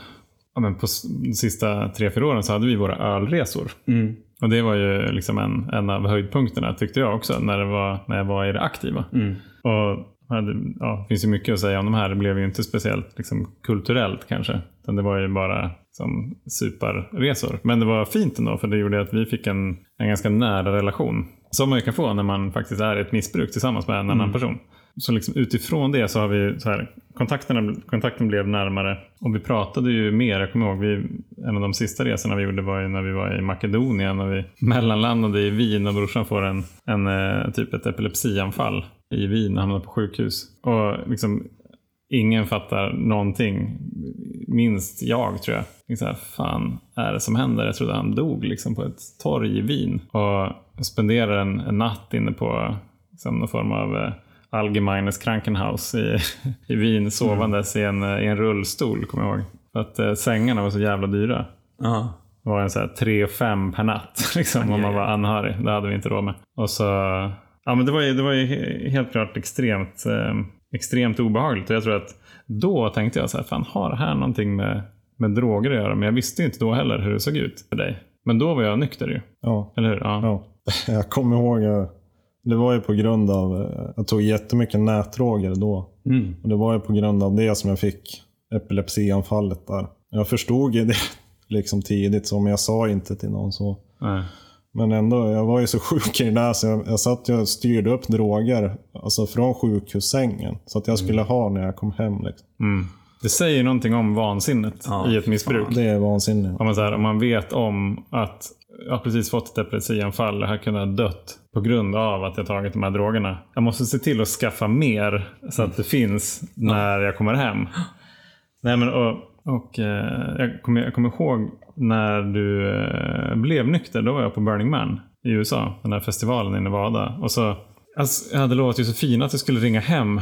ja, men på de sista tre, fyra åren så hade vi våra ölresor. Mm. Och det var ju liksom en, en av höjdpunkterna tyckte jag också när, det var, när jag var i det aktiva. Mm. Och hade, ja, det finns ju mycket att säga om de här. Det blev ju inte speciellt liksom, kulturellt kanske. Utan det var ju bara som superresor. Men det var fint ändå för det gjorde att vi fick en, en ganska nära relation. Som man ju kan få när man faktiskt är i ett missbruk tillsammans med en annan person. Så liksom utifrån det så har vi så här, kontakterna, kontakten blev närmare. Och vi pratade ju mer. Jag kommer ihåg vi, en av de sista resorna vi gjorde var ju när vi var i Makedonien. När vi <laughs> mellanlandade i Wien och brorsan får en, en eh, typ ett epilepsianfall i Wien. Han hamnar på sjukhus. Och liksom ingen fattar någonting. Minst jag tror jag. jag så här, fan är det som händer? Jag trodde han dog liksom på ett torg i Wien. Och spenderar en, en natt inne på liksom, någon form av eh, Allgemeines Krankenhaus i, <laughs> i Wien sovandes i, en, i en rullstol, kommer jag ihåg. För att eh, sängarna var så jävla dyra. Ja. Det var en så här 3-5 per natt <laughs> liksom, om man var anhörig. Det hade vi inte råd med. Och så, ja, men det, var ju, det var ju he- helt klart extremt, eh, extremt obehagligt. Och jag tror att då tänkte jag så här, fan har det här någonting med, med droger att göra? Men jag visste inte då heller hur det såg ut för dig. Men då var jag nykter ju. Ja. Eller hur? Ja. Ja, <laughs> jag kommer ihåg. eh, Det var ju på grund av, eh, jag tog jättemycket nätdroger då. Mm. Och det var ju på grund av det som jag fick epilepsianfallet där. Jag förstod ju det <laughs> liksom tidigt, så, men jag sa inte till någon så. Nej. Men ändå, jag var ju så <laughs> sjuk i det där så jag, jag satt och styrde upp droger alltså från sjukhussängen. Så att jag skulle ha när jag kom hem. Liksom. Mm. Det säger någonting om vansinnet Ja, i ett missbruk. Det är vansinnigt. Om man, så här, om man vet om att jag har precis fått ett epilepsianfall och har kunnat dött på grund av att jag tagit de här drogerna. Jag måste se till att skaffa mer så att det finns när jag kommer hem. Nej, men, och, och, eh, jag, kommer, jag kommer ihåg när du eh, blev nykter. Då var jag på Burning Man i USA. Den här festivalen i Nevada. Och så, alltså, jag hade lovat Josefina att jag skulle ringa hem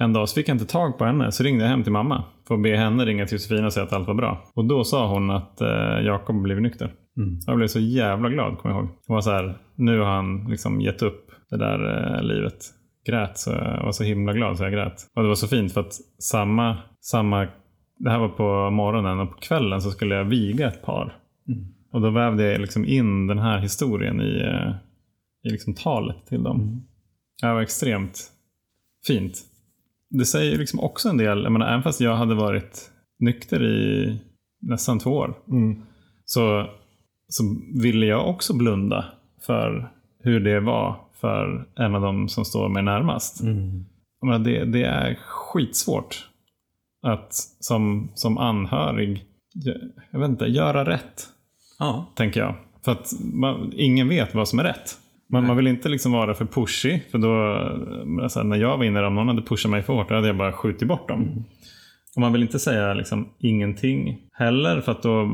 en dag så fick jag inte tag på henne, så ringde jag hem till mamma. För att be henne ringa till Josefina och säga att allt var bra. Och då sa hon att eh, Jakob blivit nykter. Jag blev så jävla glad, kommer jag ihåg. Hon var så här, nu har han liksom gett upp det där eh, livet. Grät, så jag var så himla glad så jag grät. Och det var så fint för att samma, samma, det här var på morgonen och på kvällen så skulle jag viga ett par. Och då vävde jag liksom in den här historien i, eh, i liksom talet till dem. Det var extremt fint det säger liksom också en del. Jag menar, även fast jag hade varit nykter i nästan två år. Mm. Så, så ville jag också blunda för hur det var för en av dem som står mig närmast. Jag menar, det, det är skitsvårt att som, som anhörig, jag vet inte, göra rätt. Ja. Tänker jag. För att man, ingen vet vad som är rätt. Man, man vill inte liksom vara för pushig. För då, alltså, när jag var inne där, om någon hade pushat mig för hårt, då hade jag bara skjutit bort dem. Och man vill inte säga liksom, ingenting heller. För att då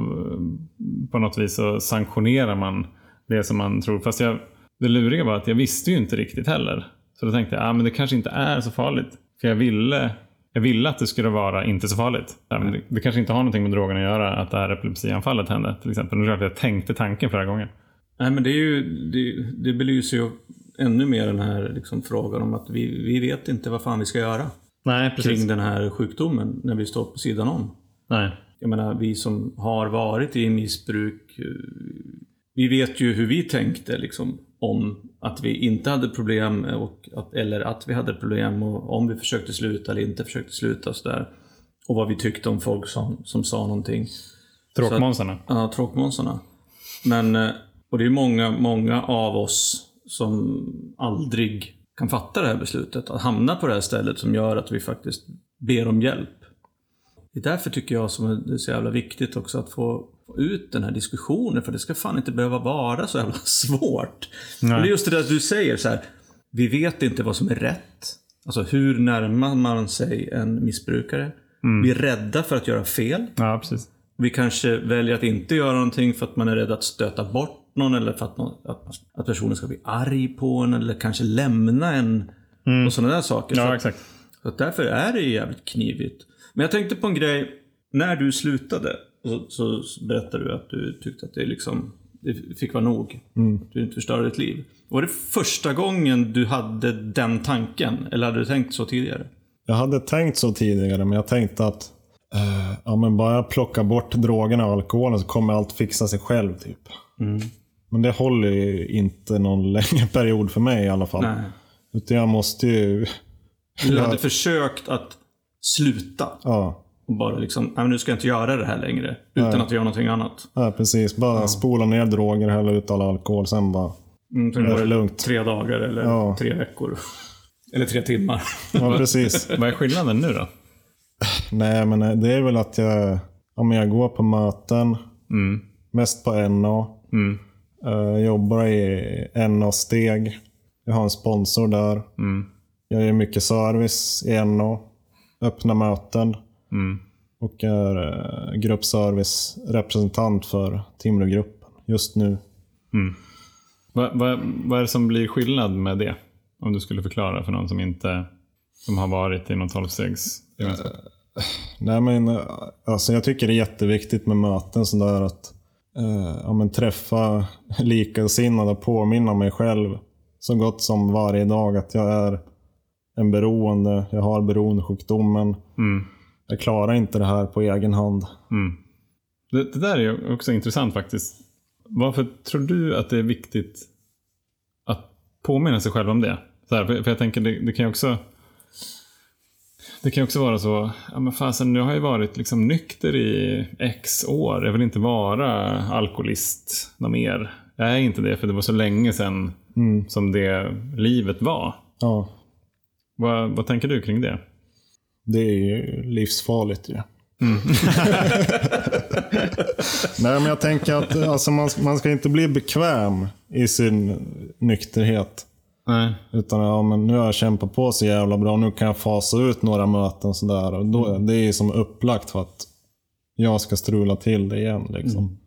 på något vis så sanktionerar man det som man tror. Fast jag, det luriga var att jag visste ju inte riktigt heller. Så då tänkte jag, ah, men det kanske inte är så farligt. För jag ville, jag ville att det skulle vara inte så farligt. Det, det kanske inte har någonting med drogen att göra att det här epilepsianfallet hände. Till exempel. Det är klart att jag tänkte tanken flera gånger. Nej, men det, är ju, det, det belyser ju ännu mer den här liksom, frågan om att vi, vi vet inte vad fan vi ska göra Nej, kring den här sjukdomen när vi står på sidan om. Nej. Jag menar, vi som har varit i missbruk, eh, vi vet ju hur vi tänkte liksom, om att vi inte hade problem och att, eller att vi hade problem och om vi försökte sluta eller inte försökte sluta och sådär. Och vad vi tyckte om folk som, som sa någonting. Tråkmånsarna. Ja, tråkmånsarna. Men, eh, och det är många, många av oss som aldrig kan fatta det här beslutet. Att hamna på det här stället som gör att vi faktiskt ber om hjälp. Det är därför tycker jag som är så jävla viktigt också att få få ut den här diskussionen. För det ska fan inte behöva vara så jävla <laughs> svårt. Och det är just det där du säger så här. Vi vet inte vad som är rätt. Alltså hur närmar man sig en missbrukare? Vi är rädda för att göra fel. Ja, precis. Vi kanske väljer att inte göra någonting för att man är rädd att stöta bort någon eller för att, någon, att, att personen ska bli arg på en eller kanske lämna en. Och sådana där saker. Ja, så, exakt. så därför är det jävligt knivigt. Men jag tänkte på en grej. När du slutade så, så berättade du att du tyckte att det liksom det fick vara nog. Att du inte förstörde ditt liv. Var det första gången du hade den tanken? Eller hade du tänkt så tidigare? Jag hade tänkt så tidigare, men jag tänkte att eh, ja, men bara jag plockar bort drogerna och alkoholen så kommer allt fixa sig själv. typ. Men det håller ju inte någon <laughs> längre period för mig i alla fall. Nej. Utan jag måste ju... Du hade <laughs> försökt att sluta. Ja, Och bara liksom, nej nu ska jag inte göra det här längre. Utan Nej. att göra någonting annat. ja precis. Bara spola ner droger, hälla ut all alkohol, sen bara Mm, det är det lugnt. Tre dagar eller Ja. tre veckor. <laughs> Eller tre timmar. Ja, precis. <laughs> Vad är skillnaden nu då? Nej, men eh, det är väl att jag, ja, jag går på möten, Mm. mest på NA. Mm. Jag jobbar i NA-steg. Jag har en sponsor där. Mm. Jag gör mycket service i NA. Öppna möten. Mm. Och är eh, gruppservice-representant för Timrågruppen just nu. Vad, vad, vad är det som blir skillnad med det? Om du skulle förklara för någon som inte som har varit i någon tolvstegsgemenskap. Nej, men, eh, alltså, jag tycker det är jätteviktigt med möten sådär att eh, ja, men, träffa <laughs> likasinnade och påminna mig själv så gott som varje dag att jag är en beroende. Jag har beroendesjukdomen. Mm. Jag klarar inte det här på egen hand. Mm. Det, det där är också intressant faktiskt. Varför tror du att det är viktigt att påminna sig själv om det? Så här, för, för jag tänker, det, det kan ju också det kan också vara så, ja men fasen nu har jag varit liksom nykter i x år. Jag vill inte vara alkoholist något mer. Jag är inte det för det var så länge sedan som det livet var. Ja, Vad, vad tänker du kring det? Det är ju livsfarligt ju. <laughs> Nej, men jag tänker att alltså, man, man ska inte bli bekväm i sin nykterhet. Nej. Utan ja, men nu har jag kämpat på så jävla bra. Nu kan jag fasa ut några möten sådär. Och då, Det är som upplagt för att jag ska strula till det igen. Liksom.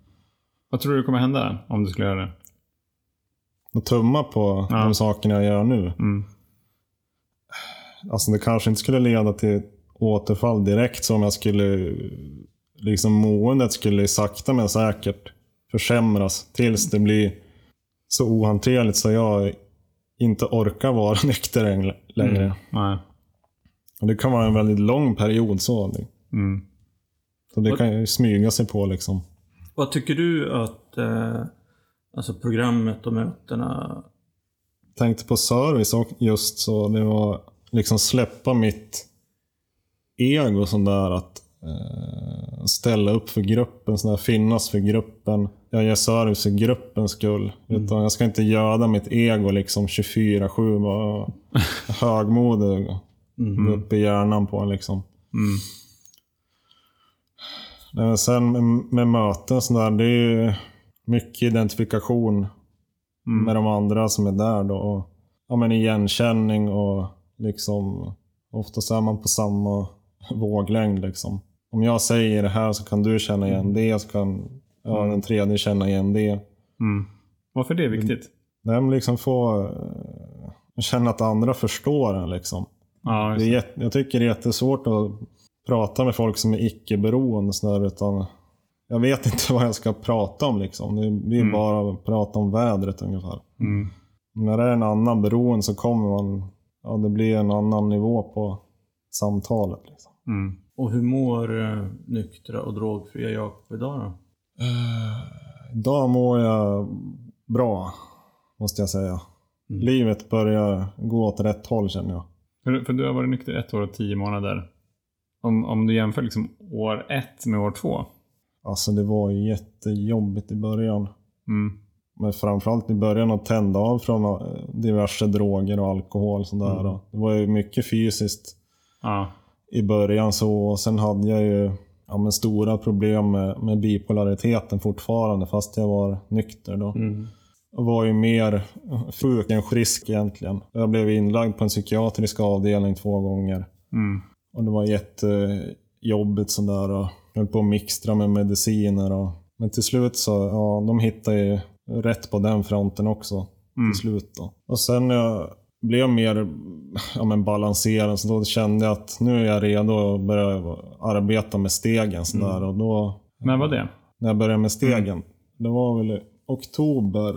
Vad tror du kommer hända om du skulle göra det? Och tumma på Ja. de sakerna jag gör nu. Mm. Alltså det kanske inte skulle leda till återfall direkt som jag skulle... Liksom måendet skulle sakta men säkert försämras tills det blir så ohanterligt så jag inte orkar vara <laughs> nykter läng- längre. Nej. Och det kan vara en väldigt lång period så. Mm. Så det kan ju smyga sig på liksom. Vad tycker du att eh, alltså programmet och mötena... Tänkte på service och just så. Det var liksom släppa mitt ego sån där att eh, ställa upp för gruppen, sån där, finnas för gruppen. Jag gör service för gruppens skull. Utan jag ska inte göda mitt ego liksom 24-7. Vara <laughs> högmodig. Gå upp i hjärnan på en liksom. Mm. Nej, men sen med, med möten sån där, det är ju mycket identifikation med de andra som är där då. Och, ja, men igenkänning och liksom oftast är man på samma våglängd liksom. Om jag säger det här så kan du känna igen det, så kan ja, den tredje känna igen det. Mm. Varför är det viktigt? Nej, men liksom få eh, känna att andra förstår en liksom. Ja, Det är det. jag tycker det är jättesvårt att prata med folk som är icke-beroende. Utan jag vet <laughs> inte vad jag ska prata om. Liksom. Det blir bara att prata om vädret ungefär. Mm. När det är en annan beroende så kommer man... Ja, det blir en annan nivå på samtalet. Liksom. Mm. Och hur mår eh, nyktra och drogfria Jakob idag då? Idag mår jag bra, måste jag säga. Livet börjar gå åt rätt håll känner jag. För, för du har varit nykter ett år och tio månader. Om, om du jämför liksom år ett med år två. Alltså det var ju jättejobbigt i början. Mm. Men framförallt i början att tända av från eh, diverse droger och alkohol. och Sådär. Det var ju mycket fysiskt Ja. I början. så och Sen hade jag ju ja, men stora problem med, med bipolariteten fortfarande fast jag var nykter då. Och var ju mer sjuk än frisk egentligen. Jag blev inlagd på en psykiatrisk avdelning två gånger. Mm. Och det var jättejobbigt sådär. Och höll på att mixtra med mediciner. Och, men till slut så, ja, de hittade ju rätt på den fronten också. Till slut då. Och sen jag blev mer ja, men balanserad så då kände jag att nu är jag redo att börja arbeta med stegen. Sådär. Och då, När var det? när jag började med stegen, det var väl i oktober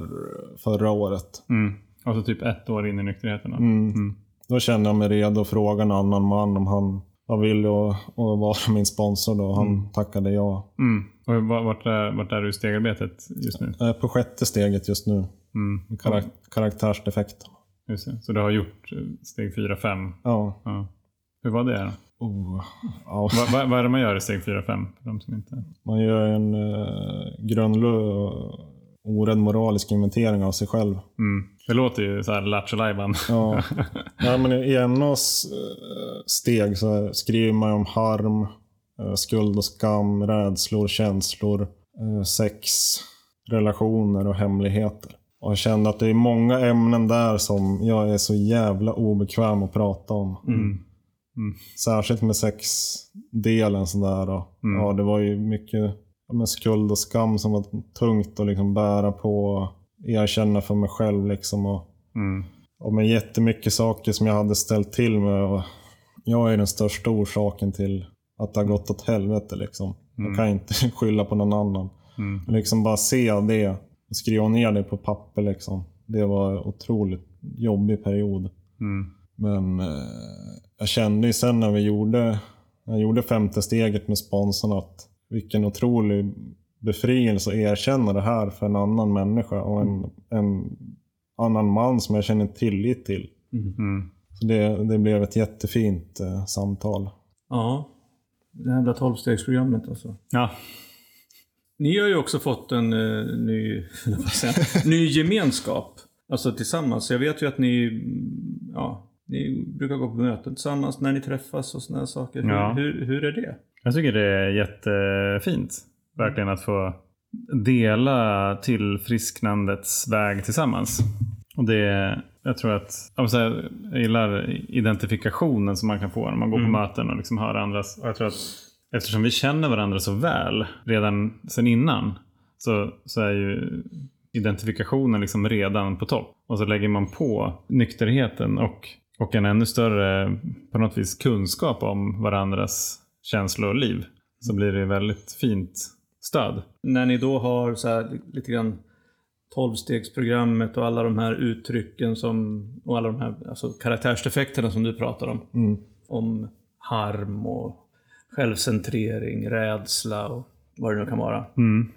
förra året. Mm. Alltså typ ett år in i nykterheten. då. Mm. Då kände jag mig redo att fråga en annan man om han var villig att, att vara min sponsor. Då. Han tackade ja. Mm. Och va- vart är, vart är du i stegarbetet just nu? Jag är på sjätte steget just nu. Mm. Karak karaktärsdefekten. Just det. Så du har gjort eh, steg 4, 5. Ja. Ja. Hur var det? då? Oh. ja. Va, va, vad är det man gör i steg 4, 5? För de som inte... Man gör en uh, grundlu orädd moralisk inventering av sig själv. Mm. Det låter ju så här Lattjo. Ja. <laughs> ja, men I NOs eh, steg så skriver man om harm, eh, skuld och skam, rädslor, känslor, eh, sex, relationer och hemligheter. Och jag kände att det är många ämnen där som jag är så jävla obekväm att prata om. Mm. Särskilt med sexdelen sådär. Och, Ja, det var ju mycket med skuld och skam som var tungt att liksom bära på. och Erkänna för mig själv liksom. Och, Mm. och med jättemycket saker som jag hade ställt till med. Och jag är den största orsaken till att det har gått åt helvete. Liksom. Jag kan inte <laughs> skylla på någon annan. Mm. Liksom bara se det och skriva ner det på papper. Liksom. Det var en otroligt jobbig period. Mm. Men eh, jag kände ju sen när vi gjorde, jag gjorde femte steget med sponsorn att vilken otrolig befrielse att erkänna det här för en annan människa och en, en annan man som jag känner tillit till. Mm. Så det, det blev ett jättefint eh, samtal. Ja. Det här jävla tolvstegsprogrammet alltså. Ja. Ni har ju också fått en eh, ny, <laughs> jag, ny gemenskap. Alltså tillsammans. Jag vet ju att ni, mm, ja, ni brukar gå på möten tillsammans när ni träffas och sådana saker. Hur, Ja. hur, hur är det? Jag tycker det är jättefint. Verkligen att få dela tillfrisknandets väg tillsammans. Och det, jag tror att, jag, säga, jag gillar identifikationen som man kan få när man går på möten och liksom hör andras. Och jag tror att eftersom vi känner varandra så väl redan sen innan så, så är ju identifikationen liksom redan på topp. Och så lägger man på nykterheten och, och en ännu större på något vis kunskap om varandras känslor och liv. Så blir det väldigt fint stöd. När ni då har så här lite grann tolvstegsprogrammet och alla de här uttrycken som, och alla de här alltså karaktärsdefekterna som du pratar om. Om harm och självcentrering, rädsla och vad det nu kan vara. Mm.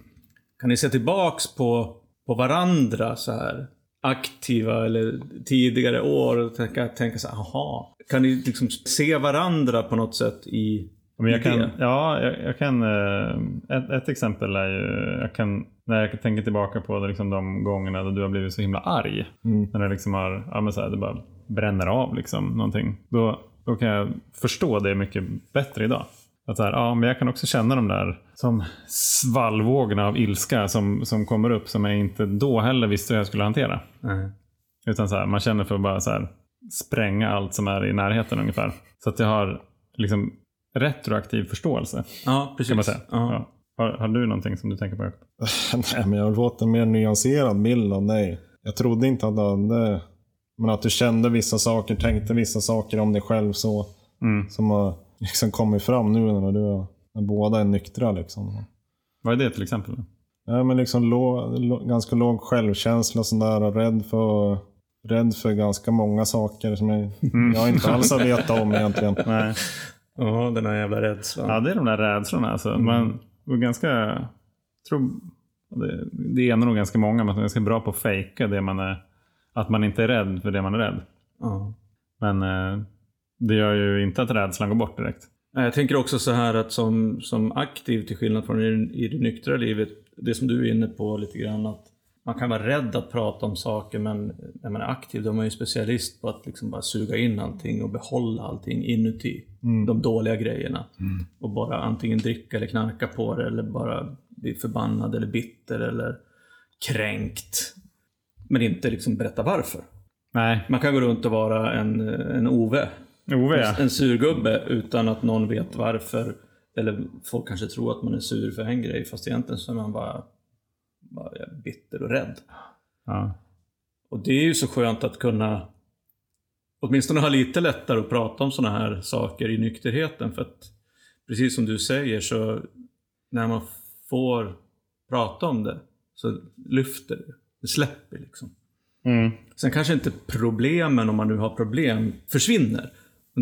Kan ni se tillbaks på, på varandra så här aktiva eller tidigare år och tänka, tänka så här, aha. Kan ni liksom se varandra på något sätt i, Men jag kan, ja, jag, jag kan, eh, ett, ett exempel är ju, jag kan, när jag tänker tillbaka på det, liksom de gångerna då du har blivit så himla arg. När det liksom har, ja men så här, det bara bränner av liksom någonting. Då, då kan jag förstå det mycket bättre idag. Att så här, ja, men jag kan också känna de där som svallvågorna av ilska som, som kommer upp som jag inte då heller visste hur jag skulle hantera. Nej. Utan så här, man känner för att bara så här, spränga allt som är i närheten ungefär. Så att jag har liksom retroaktiv förståelse. Ja, precis. Kan man säga. Ja. Ja. Har, har du någonting som du tänker på? <laughs> Nej, men jag har fått en mer nyanserad bild av dig. Jag trodde inte att du hade... Men att du kände vissa saker, tänkte vissa saker om dig själv så. Mm. Som har liksom kommit fram nu när du när båda är nyktra liksom. Vad är det till exempel? Ja, men liksom lå, lå, ganska låg självkänsla och sådär och rädd för, rädd för ganska många saker som jag, jag inte alls har vetat om egentligen. <laughs> Nej. Ja, den här jävla rädslan. Ja, det är de där rädslorna. Alltså. Man är ganska... Tror, det, det är nog ganska många, men man är ganska bra på att fejka det man är... Att man inte är rädd för det man är rädd. Ja. Men eh, det gör ju inte att rädslan går bort direkt. Jag tänker också så här att som, som aktiv, till skillnad från i, i det nyktra livet, det som du är inne på lite grann, att man kan vara rädd att prata om saker, men när man är aktiv då är man ju specialist på att liksom bara suga in allting och behålla allting inuti. De dåliga grejerna. Och bara antingen dricka eller knarka på det, eller bara bli förbannad eller bitter eller kränkt. Men inte liksom berätta varför. Nej, Man kan gå runt och vara en, en Ove Ove ja. en surgubbe utan att någon vet varför. Eller folk kanske tror att man är sur för en grej fast egentligen så är man bara, bara bitter och rädd. ja. Och det är ju så skönt att kunna åtminstone ha lite lättare att prata om sådana här saker i nykterheten. För att precis som du säger så när man får prata om det så lyfter det. Det släpper liksom. Mm. Sen kanske inte problemen, om man nu har problem, försvinner.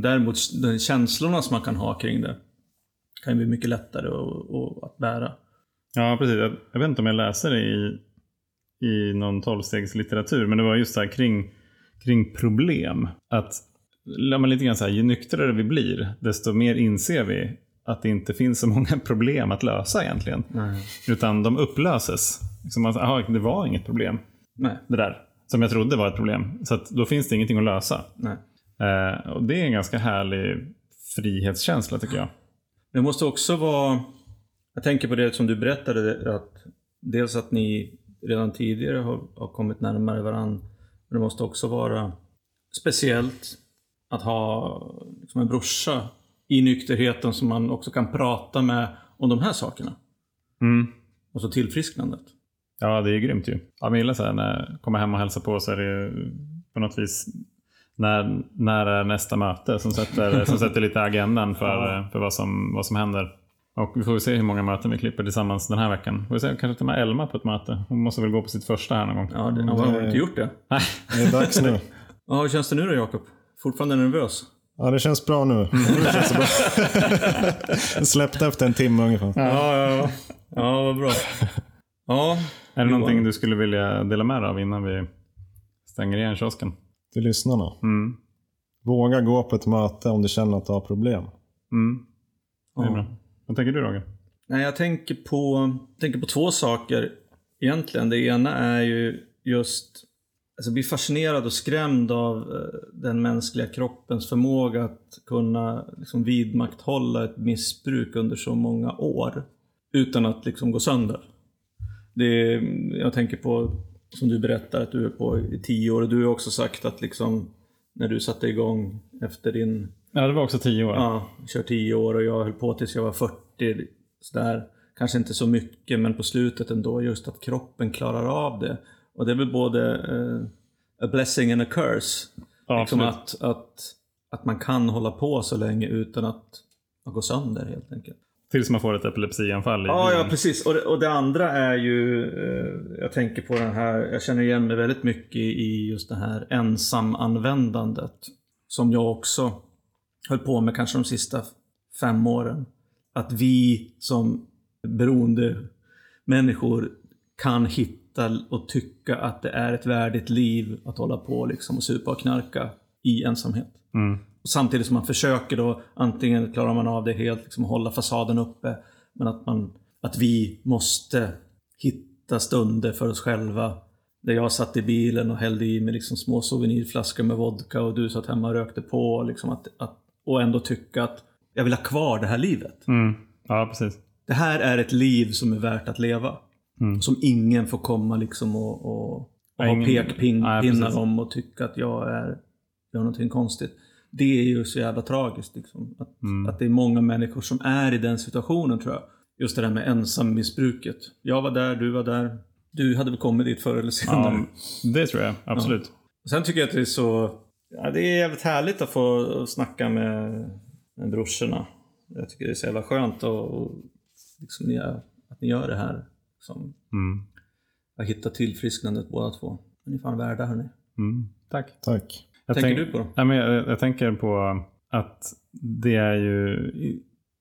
Däremot de känslorna som man kan ha kring det kan ju bli mycket lättare att, att, att bära. Ja, precis. Jag, jag vet inte om jag läser det i, i någon tolvstegslitteratur, men det var just så här kring, kring problem. Att men lite grann så här, ju nyktrare vi blir, desto mer inser vi att det inte finns så många <laughs> problem att lösa egentligen. Utan de upplöses Liksom, alltså, aha, det var inget problem, Nej. det där. Som jag trodde var ett problem. Så att då finns det ingenting att lösa. Nej. Eh, och det är en ganska härlig frihetskänsla tycker jag. Det måste också vara, jag tänker på det som du berättade, att dels att ni redan tidigare har, har kommit närmare varandra. Men det måste också vara speciellt att ha liksom en brorsa i nykterheten som man också kan prata med om de här sakerna. Mm. Och så tillfrisknandet. Ja, det är grymt ju. Jag gillar så här, när jag kommer hem och hälsar på så är det på något vis när, när är nästa möte som sätter, <laughs> som sätter lite agendan för, för vad, som, vad som händer. Och vi får se hur många möten vi klipper tillsammans den här veckan. Vi får se, kanske ta med Elma på ett möte. Hon måste väl gå på sitt första här någon gång. Ja, det, har man inte gjort det? Nej. Det är dags nu. <laughs> Ja, hur känns det nu då Jakob? Fortfarande nervös? Ja, det känns bra nu. Det känns bra. <laughs> Jag släppte efter en timme ungefär. Ja, ja, ja. Ja, vad bra. Ja, Är det någonting du skulle vilja dela med dig av innan vi stänger igen kiosken? Till lyssnarna. Mm. Våga gå på ett möte om du känner att du har problem. Mm. Ja. Vad tänker du Roger? Nej, jag tänker på, tänker på två saker egentligen. Det ena är ju just alltså bli fascinerad och skrämd av eh, den mänskliga kroppens förmåga att kunna liksom vidmakthålla ett missbruk under så många år utan att liksom gå sönder. Det är, jag tänker på, som du berättar, att du är på i tio år du har också sagt att liksom när du satte igång efter din Ja, det var också tio år. Ja, kör 10 år och jag höll på tills jag var 40. Sådär. Kanske inte så mycket, men på slutet ändå just att kroppen klarar av det. Och det är väl både eh, a blessing and a curse. Ja, liksom att, att, att man kan hålla på så länge utan att, att gå sönder helt enkelt. Tills man får ett epilepsianfall Ja, ja precis. Och det, och det andra är ju, eh, jag tänker på den här, jag känner igen mig väldigt mycket i just det här ensamanvändandet. Som jag också höll på med kanske de sista fem åren. Att vi som beroende människor kan hitta och tycka att det är ett värdigt liv att hålla på liksom och supa och knarka i ensamhet. Mm. Samtidigt som man försöker då, antingen klarar man av det helt, liksom hålla fasaden uppe. Men att, man, att vi måste hitta stunder för oss själva. Där jag satt i bilen och hällde i mig liksom små souvenirflaskor med vodka och du satt hemma och rökte på. Liksom att, att, och ändå tycka att jag vill ha kvar det här livet. Mm. Ja, precis. Det här är ett liv som är värt att leva. Mm. Som ingen får komma liksom och, och, och Ja, ha pekpinnar om och tycka att jag är, gör någonting konstigt. Det är ju så jävla tragiskt. Liksom. Att, Mm. att det är många människor som är i den situationen tror jag. Just det där med ensammissbruket. Jag var där, du var där. Du hade väl kommit dit förr eller senare. Ja, det tror jag. Absolut. Sen tycker jag att det är så... Ja, det är jävligt härligt att få snacka med, med brorsorna. Jag tycker det är så jävla skönt och, och liksom ni, är- att ni gör det här. Liksom, Mm. att hitta tillfrisknandet båda två. Ni är fan värda hörni. Mm. Tack. Tack. Jag Tänker tänk- du på då? Ja, men jag, jag tänker på att det är ju...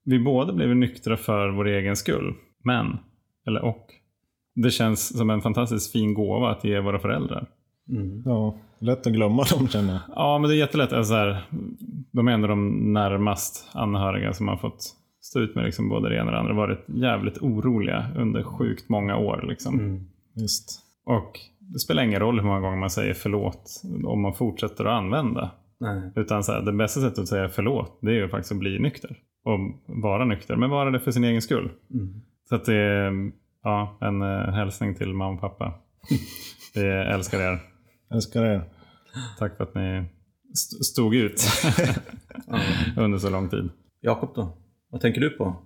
Vi båda blev nyktra för vår egen skull. Men, eller och. Det känns som en fantastiskt fin gåva att ge våra föräldrar. Mm. Ja, lätt att glömma dem känner jag. Ja, men det är jättelätt. Alltså, så här, de är ändå de närmast anhöriga som har fått stå ut med liksom både det ena och det andra. Varit jävligt oroliga under sjukt många år. Liksom. Mm. Visst. Och det spelar ingen roll hur många gånger man säger förlåt om man fortsätter att använda. Nej. Utan så här, det bästa sättet att säga förlåt, det är ju faktiskt att bli nykter. Och vara nykter, men vara det för sin egen skull. Mm. Så att det är ja, en eh, hälsning till mamma och pappa. Vi älskar er. Älskar er. Tack för att ni st- stod ut <laughs> under så lång tid. Jakob då? Vad tänker du på?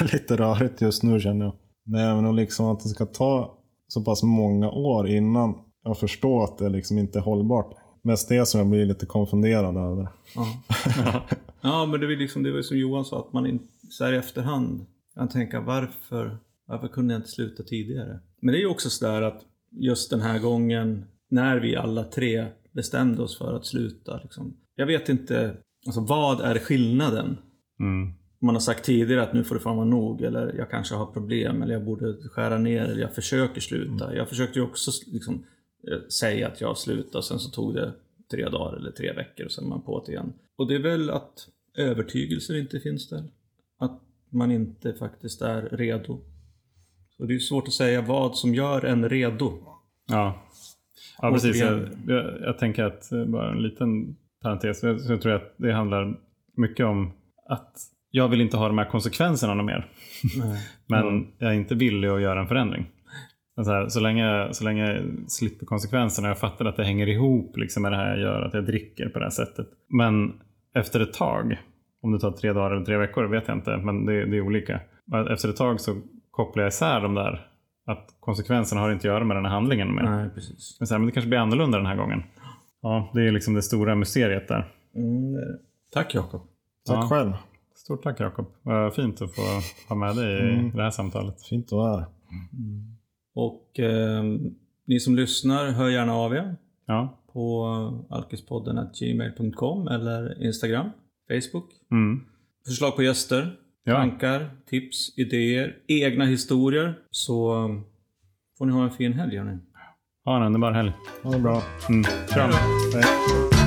<laughs> Lite rörigt just nu känner jag. Nej men och liksom att det ska ta så pass många år innan jag förstår att det liksom inte är hållbart. Mest det som jag blir lite konfunderad över. Ja. <laughs> ja, men det var liksom, det var som Johan sa, att man in, så här i efterhand kan tänka varför, varför kunde jag inte sluta tidigare? Men det är ju också sådär att just den här gången när vi alla tre bestämde oss för att sluta. Liksom, jag vet inte, alltså vad är skillnaden? Mm. Man har sagt tidigare att nu får det fan vara nog eller jag kanske har problem eller jag borde skära ner eller jag försöker sluta. Jag försökte ju också liksom, eh, säga att jag slutar och sen så tog det tre dagar eller tre veckor och sen man på det igen. Och det är väl att övertygelser inte finns där. Att man inte faktiskt är redo. Och det är svårt att säga vad som gör en redo. Ja, ja precis. Jag, jag, jag tänker att, eh, bara en liten parentes, jag, jag tror att det handlar mycket om att jag vill inte ha de här konsekvenserna något mer. <laughs> Men jag är inte villig att göra en förändring. Så, här, så, länge, så länge jag slipper konsekvenserna, jag fattar att det hänger ihop liksom, med det här jag gör, att jag dricker på det här sättet. Men efter ett tag, om det tar tre dagar eller tre veckor vet jag inte, men det, det är olika. Efter ett tag så kopplar jag isär de där, att konsekvenserna har inte att göra med den här handlingen mer. Nej, precis. Men, så här, men det kanske blir annorlunda den här gången. Ja, det är liksom det stora mysteriet där. Mm. Tack Jakob. Tack Ja. själv. Stort tack Jakob. Vad fint att få ha med dig i det här samtalet. Fint att vara här. Och eh, ni som lyssnar, hör gärna av er Ja. på alkispodden gmail.com eller Instagram, Facebook. Mm. Förslag på gäster, Ja. tankar, tips, idéer, egna historier. Så um, får ni ha en fin helg hörni. Ha en underbar helg. Ha det bra. Mm. Kram. Hej.